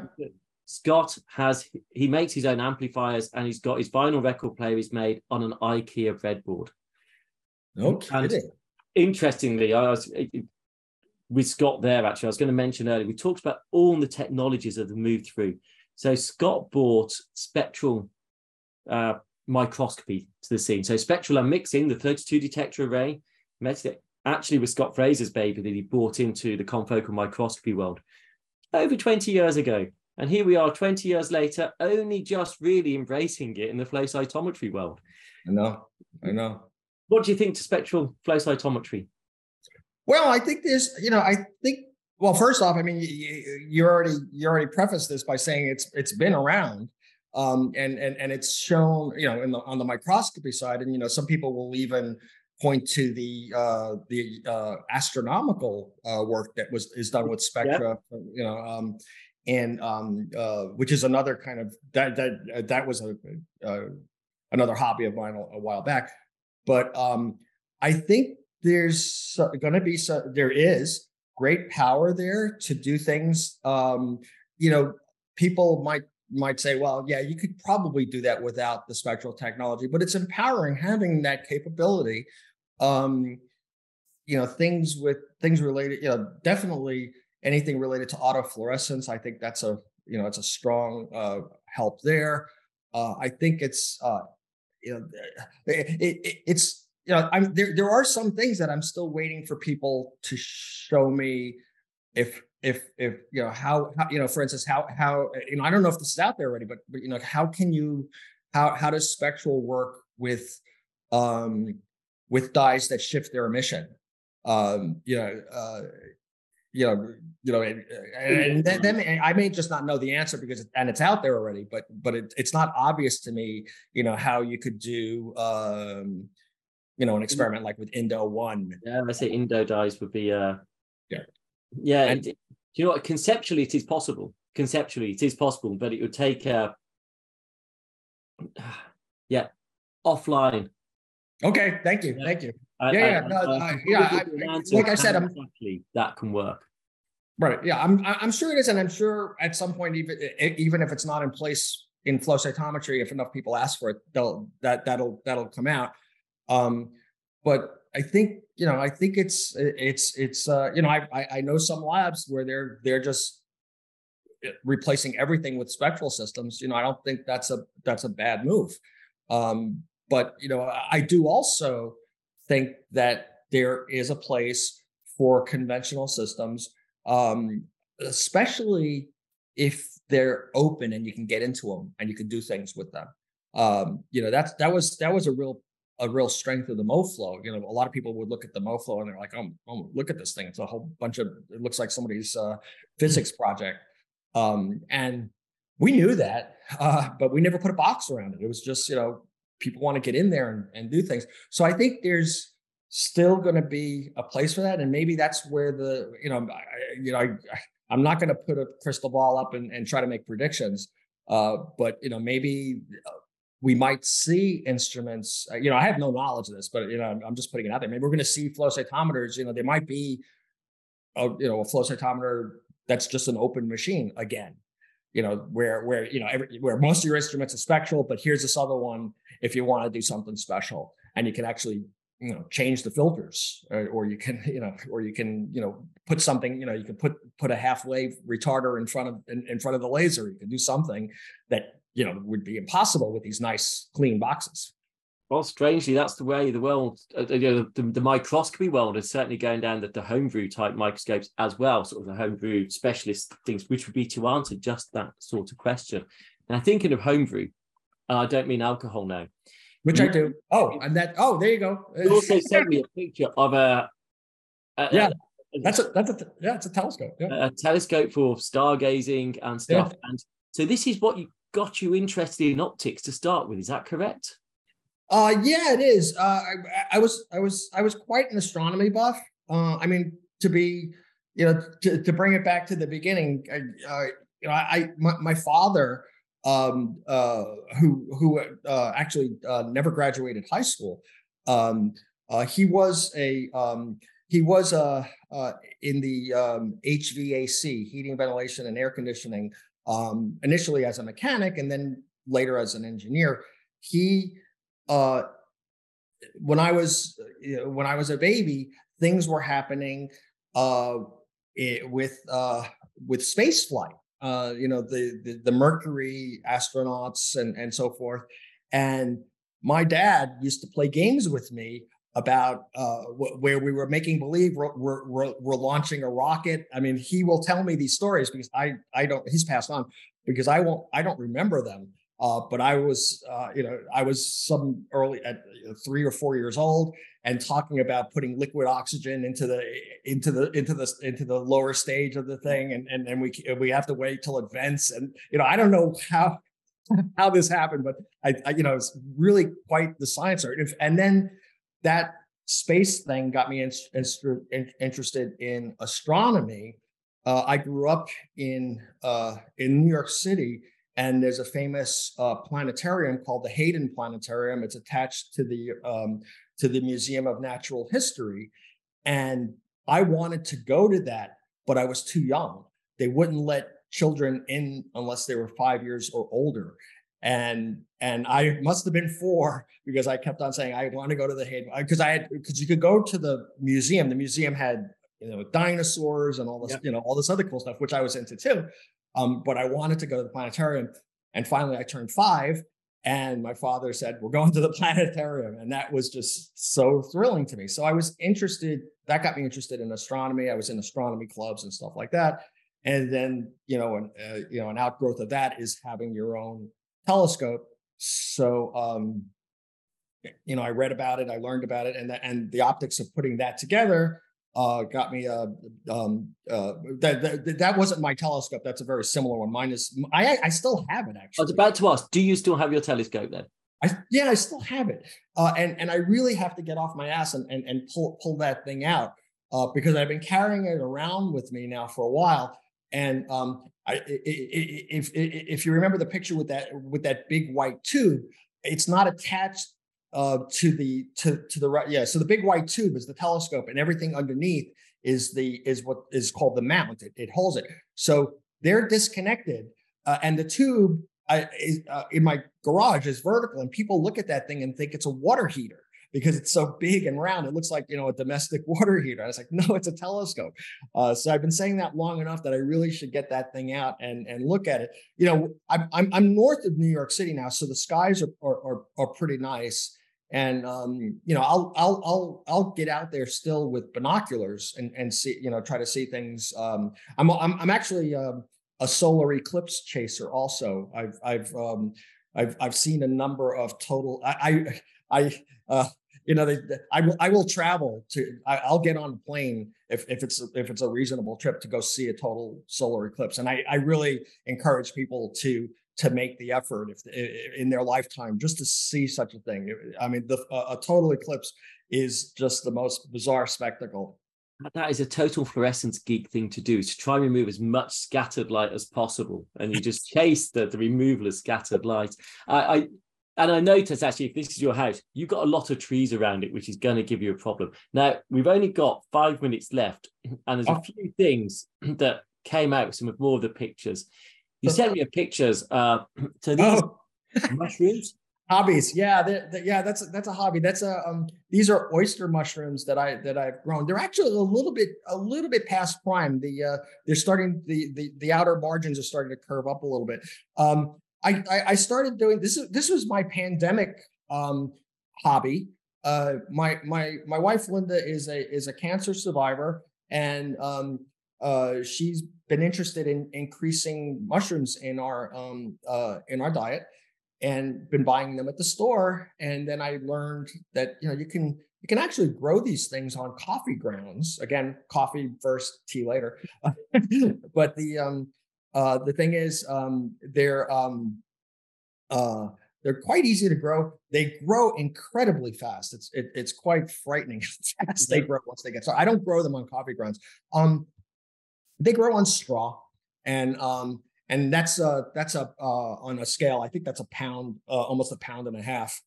Scott has he makes his own amplifiers and he's got his vinyl record player is made on an IKEA breadboard. No kidding. And interestingly, I was with Scott there actually. I was going to mention earlier. We talked about all the technologies that have moved through. So Scott brought spectral uh, microscopy to the scene. So spectral unmixing, the 32 detector array, actually was Scott Fraser's baby that he brought into the confocal microscopy world over 20 years ago. And here we are 20 years later, only just really embracing it in the flow cytometry world. I know, I know. What do you think to spectral flow cytometry? Well, I think there's, you know, I think, well, first off, I mean, you, you already you already prefaced this by saying it's it's been around, um, and and and it's shown, you know, in the on the microscopy side, and you know, some people will even point to the uh, the uh, astronomical uh, work that was is done with spectra, you know, um, and um, uh, which is another kind of that that that was a, uh, another hobby of mine a, a while back. But um, I think there's going to be some, there is great power there to do things. Um, you know, people might might say, well, yeah, you could probably do that without the spectral technology, but it's empowering having that capability. Um, you know, things with things related, you know, definitely anything related to autofluorescence. I think that's a you know it's a strong uh, help there. Uh, I think it's uh, you know it, it, it's you know I'm there. There are some things that I'm still waiting for people to show me if if if you know how, how you know for instance how how you know I don't know if this is out there already, but but you know how can you how how does spectral work with um with dyes that shift their emission? Um, you know, uh, you know, you know, and, and then, then, I may just not know the answer because and it's out there already, but but it, it's not obvious to me, you know, how you could do, um, you know, an experiment like with Indo one. Yeah, I say Indo dyes would be, uh, yeah, yeah. And, do you know what? Conceptually, it is possible. Conceptually, it is possible, but it would take, uh, *sighs* yeah, offline. Okay, thank you, thank you. I, yeah, yeah, no, I, yeah. I, like I said, I'm, exactly that can work. Right. Yeah, I'm I'm sure it is, and I'm sure at some point, even even if it's not in place in flow cytometry, if enough people ask for it, they'll that that'll that'll come out. Um, but I think you know, I think it's it's it's uh, you know, I I know some labs where they're they're just replacing everything with spectral systems. You know, I don't think that's a that's a bad move. Um, but you know, I do also think that there is a place for conventional systems, um, especially if they're open and you can get into them and you can do things with them. Um, you know, that's that was that was a real a real strength of the MoFlo. You know, a lot of people would look at the MoFlo and they're like, "Oh, oh look at this thing! It's a whole bunch of. It looks like somebody's uh, physics project." Um, and we knew that, *laughs* uh, but we never put a box around it. It was just, you know, people want to get in there and, and do things. So I think there's still going to be a place for that, and maybe that's where the, you know, I, you know, I, I'm not going to put a crystal ball up and, and try to make predictions, uh, but you know, maybe uh, we might see instruments. Uh, you know, I have no knowledge of this, but you know, I'm, I'm just putting it out there. Maybe we're going to see flow cytometers. You know, there might be, a, you know, a flow cytometer that's just an open machine again you know where where you know every, where most of your instruments are spectral but here's this other one if you want to do something special. And you can actually you know change the filters or, or, you can *laughs* you know or you can you know put something you know you can put put a half wave retarder in front of in, in front of the laser. You can do something that you know would be impossible with these nice clean boxes well, strangely, that's the way the world, uh, you know, the, the, microscopy world is certainly going down the, the homebrew type microscopes as well, sort of the homebrew specialist things, which would be to answer just that sort of question. And I'm thinking of homebrew, and I don't mean alcohol now. Which you, I do. Oh, and that. Oh, there you go. You also sent me a picture of a. a yeah, a, that's a that's a yeah, it's a telescope. Yeah. A telescope for stargazing and stuff. Yeah. And so this is what you got you interested in optics to start with. Is that correct? Uh, yeah, it is. Uh, I, I, was, I was, I was quite an astronomy buff. Uh, I mean, to be, you know, to, to bring it back to the beginning, I, uh, you know, I, my, my father, um, uh, who, who uh, actually never graduated high school, um, he was a, um, he was uh, in the um, HVAC, heating, ventilation, and air conditioning, um, initially as a mechanic, and then later as an engineer. He uh, when I was you know, when I was a baby, things were happening uh, it, with uh, with space flight. Uh, you know, the, the, the Mercury astronauts and and so forth. And my dad used to play games with me about uh, where we were making believe we're, we're, we're, launching a rocket. I mean, he will tell me these stories because I I don't. He's passed on because I won't. I don't remember them. Uh, but I was, uh, you know, I was some early at three or four years old and talking about putting liquid oxygen into the into the into the into the lower stage of the thing, and and and we we have to wait till it vents, and you know, I don't know how *laughs* how this happened, but I, I you know, it's really quite the science art, and then that space thing got me in, in, interested in astronomy. Uh, I grew up in uh, in New York City and there's a famous uh, planetarium called the Hayden Planetarium. It's attached to the um, to the Museum of Natural History, and I wanted to go to that, but I was too young. They wouldn't let children in unless they were five years or older, and and I must have been four because I kept on saying I want to go to the Hayden because I had because you could go to the museum. The museum had you know dinosaurs and all this yep. you know all this other cool stuff, which I was into too. Um, but I wanted to go to the planetarium. And finally, I turned five, and my father said, We're going to the *laughs* planetarium. And that was just so thrilling to me. So I was interested, that got me interested in astronomy. I was in astronomy clubs and stuff like that. And then, you know, an, uh, you know, an outgrowth of that is having your own telescope. So, um, you know, I read about it, I learned about it, and the, and the optics of putting that together uh, got me a um, uh, that, that that wasn't my telescope. That's a very similar one. Mine is I I still have it actually. I was about to ask, do you still have your telescope then? I, yeah, I still have it, uh, and and I really have to get off my ass and and, and pull pull that thing out uh, because I've been carrying it around with me now for a while. And um, I, if if you remember the picture with that with that big white tube, it's not attached uh, to the to to the right. Yeah, so the big white tube is the telescope, and everything underneath is the is what is called the mount. It, it holds it. So they're disconnected, uh, and the tube uh, is, uh, in my garage is vertical, and people look at that thing and think it's a water heater because it's so big and round. It looks like you know a domestic *laughs* water heater. I was like, no, it's a telescope. Uh, so I've been saying that long enough that I really should get that thing out and and look at it. You know, I'm I'm, I'm north of New York City now, so the skies are are, are, are pretty nice and um, you know I'll I'll I'll I'll get out there still with binoculars and and see you know try to see things. Um, I'm I'm I'm actually um, a solar eclipse chaser. Also, I've I've um, I've I've seen a number of total. I I, I Uh, you know, they, they, I will I will travel to. I, will get on a plane if if it's if it's a reasonable trip to go see a total solar eclipse. And I I really encourage people to to make the effort if in their lifetime just to see such a thing. I mean, the, a total eclipse is just the most bizarre spectacle. That is a total fluorescence geek thing to do to try and remove as much scattered light as possible, and you just *laughs* chase the, the removal of scattered light. I, I and I noticed actually, if this is your house, you've got a lot of trees around it, which is going to give you a problem. Now, we've only got five minutes left, and there's a oh. few things *clears throat* that came out, some of more of the pictures. You sent me a pictures. Uh, *clears throat* so these oh. mushrooms. *laughs* Hobbies, yeah, they're, they're, yeah, that's a, that's a hobby. That's a um, these are oyster mushrooms that I that I've grown. They're actually a little bit a little bit past prime. The uh, they're starting the the the outer margins are starting to curve up a little bit. Um, I, I, started doing this. This was my pandemic um, hobby. Uh, my my my wife Linda is a is a cancer survivor, and um, uh, she's been interested in increasing mushrooms in our um, uh, in our diet, and been buying them at the store. And then I learned that you know you can you can actually grow these things on coffee grounds. Again, coffee first, tea later. *laughs* but the um, uh, the thing is, um, they're um, uh, they're quite easy to grow. They grow incredibly fast. It's it, it's quite frightening *laughs* how fast they grow once they get. So I don't grow them on coffee grounds. Um, they grow on straw, and um, and that's a that's a uh, on a scale. I think that's a pound, uh, almost a pound and a half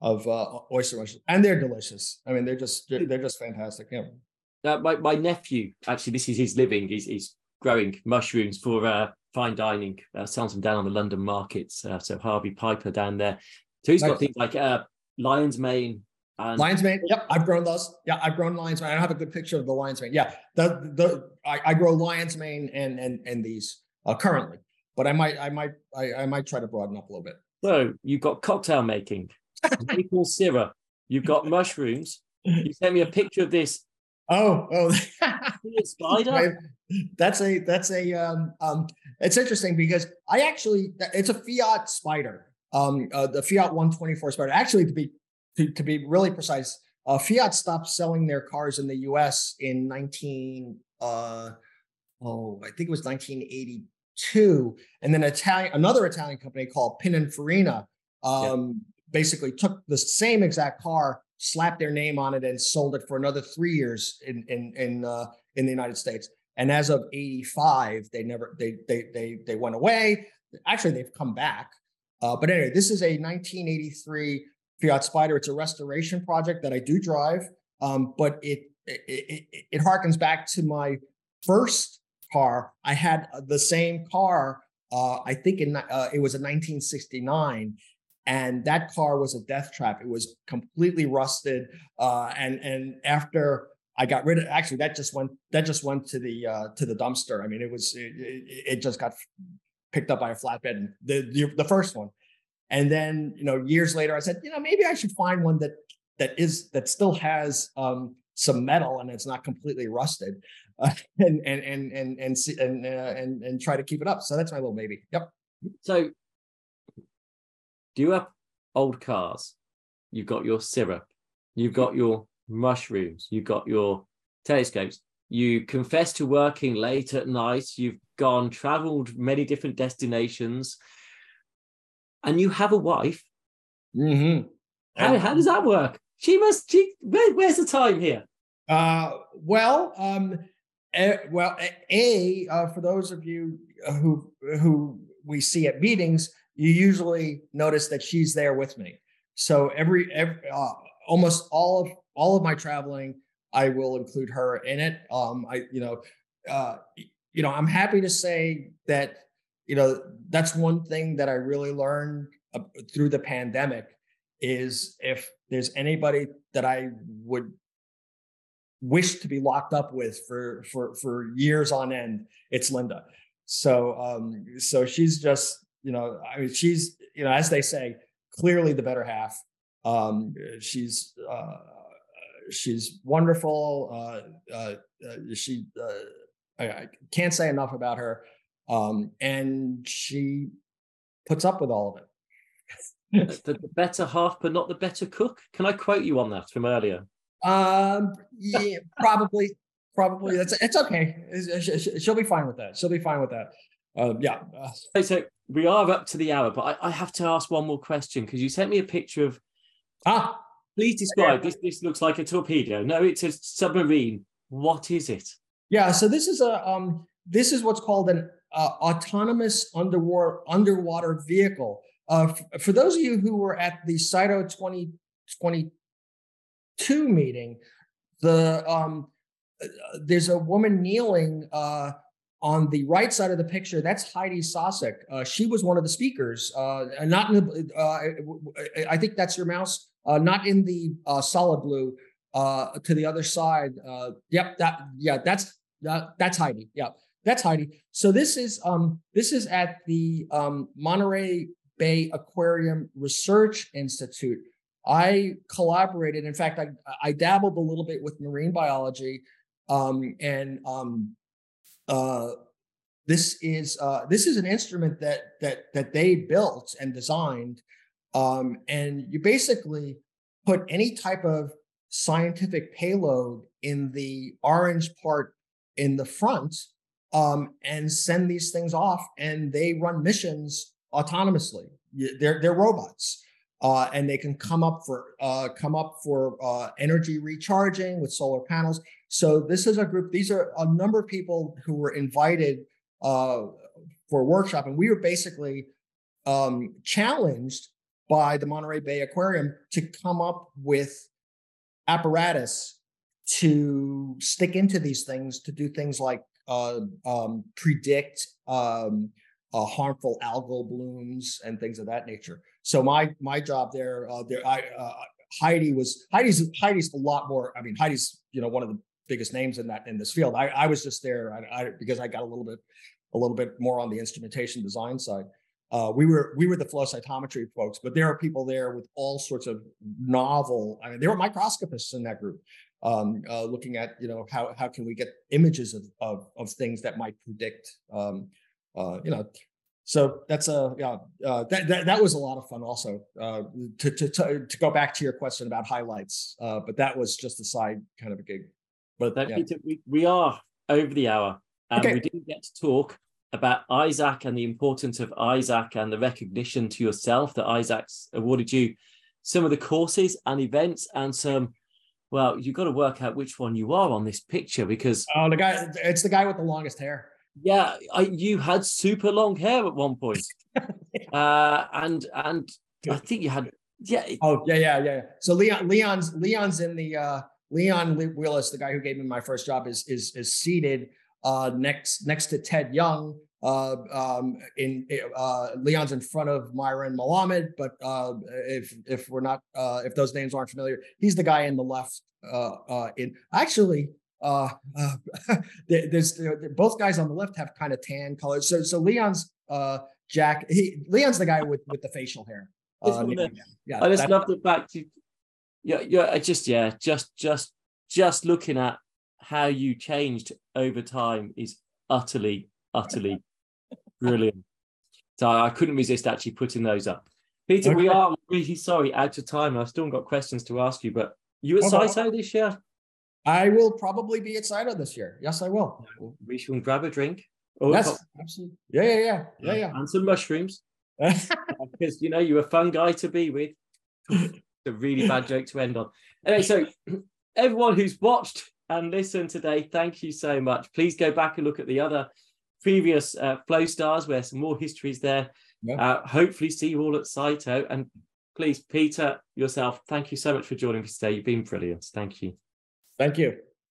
of uh, oyster mushrooms, and they're delicious. I mean, they're just they're, they're just fantastic. Yeah. Uh, my my nephew actually, this is his living. He's he's growing mushrooms for uh, fine dining. Uh, sells them down on the London markets. Uh, so Harvey Piper down there. So he's got nice. things like uh, lion's mane. And- lion's mane. Yep, I've grown those. Yeah, I've grown lion's mane. I don't have a good picture of the lion's mane. Yeah, the the I, I grow lion's mane and and and these uh, currently, but I might I might I, I might try to broaden up a little bit. So you've got cocktail making, *laughs* maple syrup. You've got mushrooms. You sent me a picture of this Oh, oh, *laughs* spider. that's a that's a um, um it's interesting because I actually it's a Fiat Spider. Um, uh, the Fiat 124 Spider. Actually, to be to, to be really precise, uh, Fiat stopped selling their cars in the U.S. in 19 uh oh I think it was 1982, and then Italian another Italian company called Pininfarina um yeah. basically took the same exact car slapped their name on it and sold it for another three years in in in uh, in the United States. And as of '85, they never they they they they went away. Actually, they've come back. Uh, but anyway, this is a 1983 Fiat Spider. It's a restoration project that I do drive, um, but it, it it it harkens back to my first car. I had the same car. Uh, I think in uh, it was a 1969, and that car was a death trap. It was completely rusted, uh, and and after I got rid of, actually that just went that just went to the uh, to the dumpster. I mean, it was it, it just got picked up by a flatbed. The, the the first one, and then you know years later, I said, you know, maybe I should find one that that is that still has um, some metal and it's not completely rusted, uh, *laughs* and and and and and and, uh, and and try to keep it up. So that's my little baby. Yep. So do you have old cars? You've got your syrup, you've got your mushrooms, you've got your telescopes. You confess to working late at night. You've gone, traveled many different destinations, and you have a wife. Mm-hmm. How, how does that work? She must. She, where, where's the time here? Uh, well, um, uh, well, a uh, for those of you who who we see at meetings, you usually notice that she's there with me. So every, every uh, almost all of all of my traveling, I will include her in it. Um, I you know, uh, you know, I'm happy to say that you know that's one thing that I really learned through the pandemic is if there's anybody that I would wish to be locked up with for for for years on end, it's Linda. So um, so she's just you know, I mean, she's, you know, as they say, clearly the better half. Um, she's, uh, she's wonderful. Uh, uh, uh she, uh, I, I, can't say enough about her. Um, and she puts up with all of it. *laughs* the, the better half, but not the better cook. Can I quote you on that from earlier? Um, yeah, *laughs* probably, probably. That's it's okay. She'll be fine with that. She'll be fine with that. Um, yeah. So, so we are up to the hour, but I, I have to ask one more question because you sent me a picture of. Ah. Please describe this. This looks like a torpedo. No, it's a submarine. What is it? Yeah. So this is a um. This is what's called an uh, autonomous underwater underwater vehicle. Uh, f- for those of you who were at the CYTO 2022 meeting, the um, uh, there's a woman kneeling uh, on the right side of the picture. That's Heidi Sosik. Uh, she was one of the speakers. Uh, not in the, uh, I think that's your mouse. not in the solid blue. to the other side. yep. That yeah. That's that, that's Heidi. Yeah. That's Heidi. So this is um this is at the um, Monterey Bay Aquarium Research Institute. I collaborated. In fact, I I dabbled a little bit with marine biology, um, and um, uh, this is uh, this is an instrument that that that they built and designed, um, and you basically put any type of scientific payload in the orange part in the front um, and send these things off, and they run missions autonomously. They're they're robots, uh, and they can come up for uh, come up for uh, energy recharging with solar panels. So this is a group. These are a number of people who were invited uh, for a workshop, and we were basically um, challenged by the Monterey Bay Aquarium to come up with apparatus to stick into these things to do things like uh, um, predict um, uh, harmful algal blooms and things of that nature. So my my job there, uh, there, I uh, Heidi was Heidi's Heidi's a lot more. I mean, Heidi's you know one of the biggest names in that in this field. I, I was just there I, I, because I got a little bit a little bit more on the instrumentation design side. Uh, we were we were the flow cytometry folks, but there are people there with all sorts of novel. I mean, there were microscopists in that group um, uh, looking at you know how how can we get images of of, of things that might predict um, uh, you know so that's a yeah uh, that, that that was a lot of fun also uh, to, to to to go back to your question about highlights uh, but that was just a side kind of a gig but yeah. Peter, we, we are over the hour and okay. we didn't get to talk about ISAC and the importance of ISAC and the recognition to yourself that ISAC's awarded you some of the courses and events and some well, you've got to work out which one you are on this picture because oh, the guy, it's the guy with the longest hair. Yeah, I, you had super long hair at one point, *laughs* uh, and and I think you had yeah. Oh yeah, yeah, yeah. So Leon, Leon's Leon's in the uh, Leon Wheeless, the guy who gave me my first job, is is is seated uh, next next to Ted Young. Uh, um, in uh, Leon's in front of Myron Melamed, but uh, if if we're not uh, if those names aren't familiar, he's the guy in the left. Uh, uh, in actually, uh, uh, *laughs* there's both guys on the left have kind of tan colors. So so Leon's uh, Jack. He Leon's the guy with with the facial hair. Uh, yeah, I just love the fact you. Yeah, yeah. I just yeah, just just just looking at how you changed over time is utterly utterly Brilliant. So I couldn't resist actually putting those up. Peter, okay. we are really sorry out of time. I've still got questions to ask you, but you at okay. This year? I will probably be at CYTO this year. Yes, I will. We should grab a drink. Oh, yes, absolutely. Yeah, yeah, yeah, yeah, yeah. And some mushrooms. *laughs* because you know you're a fun guy to be with. it's a really bad joke to end on. Anyway, so *clears throat* everyone who's watched and listened today, thank you so much. Please go back and look at the other previous uh, Flow Stars, where some more history is there. Yeah. Uh, hopefully, see you all at CYTO. And please, Peter, yourself, thank you so much for joining us today. You've been brilliant. Thank you. Thank you.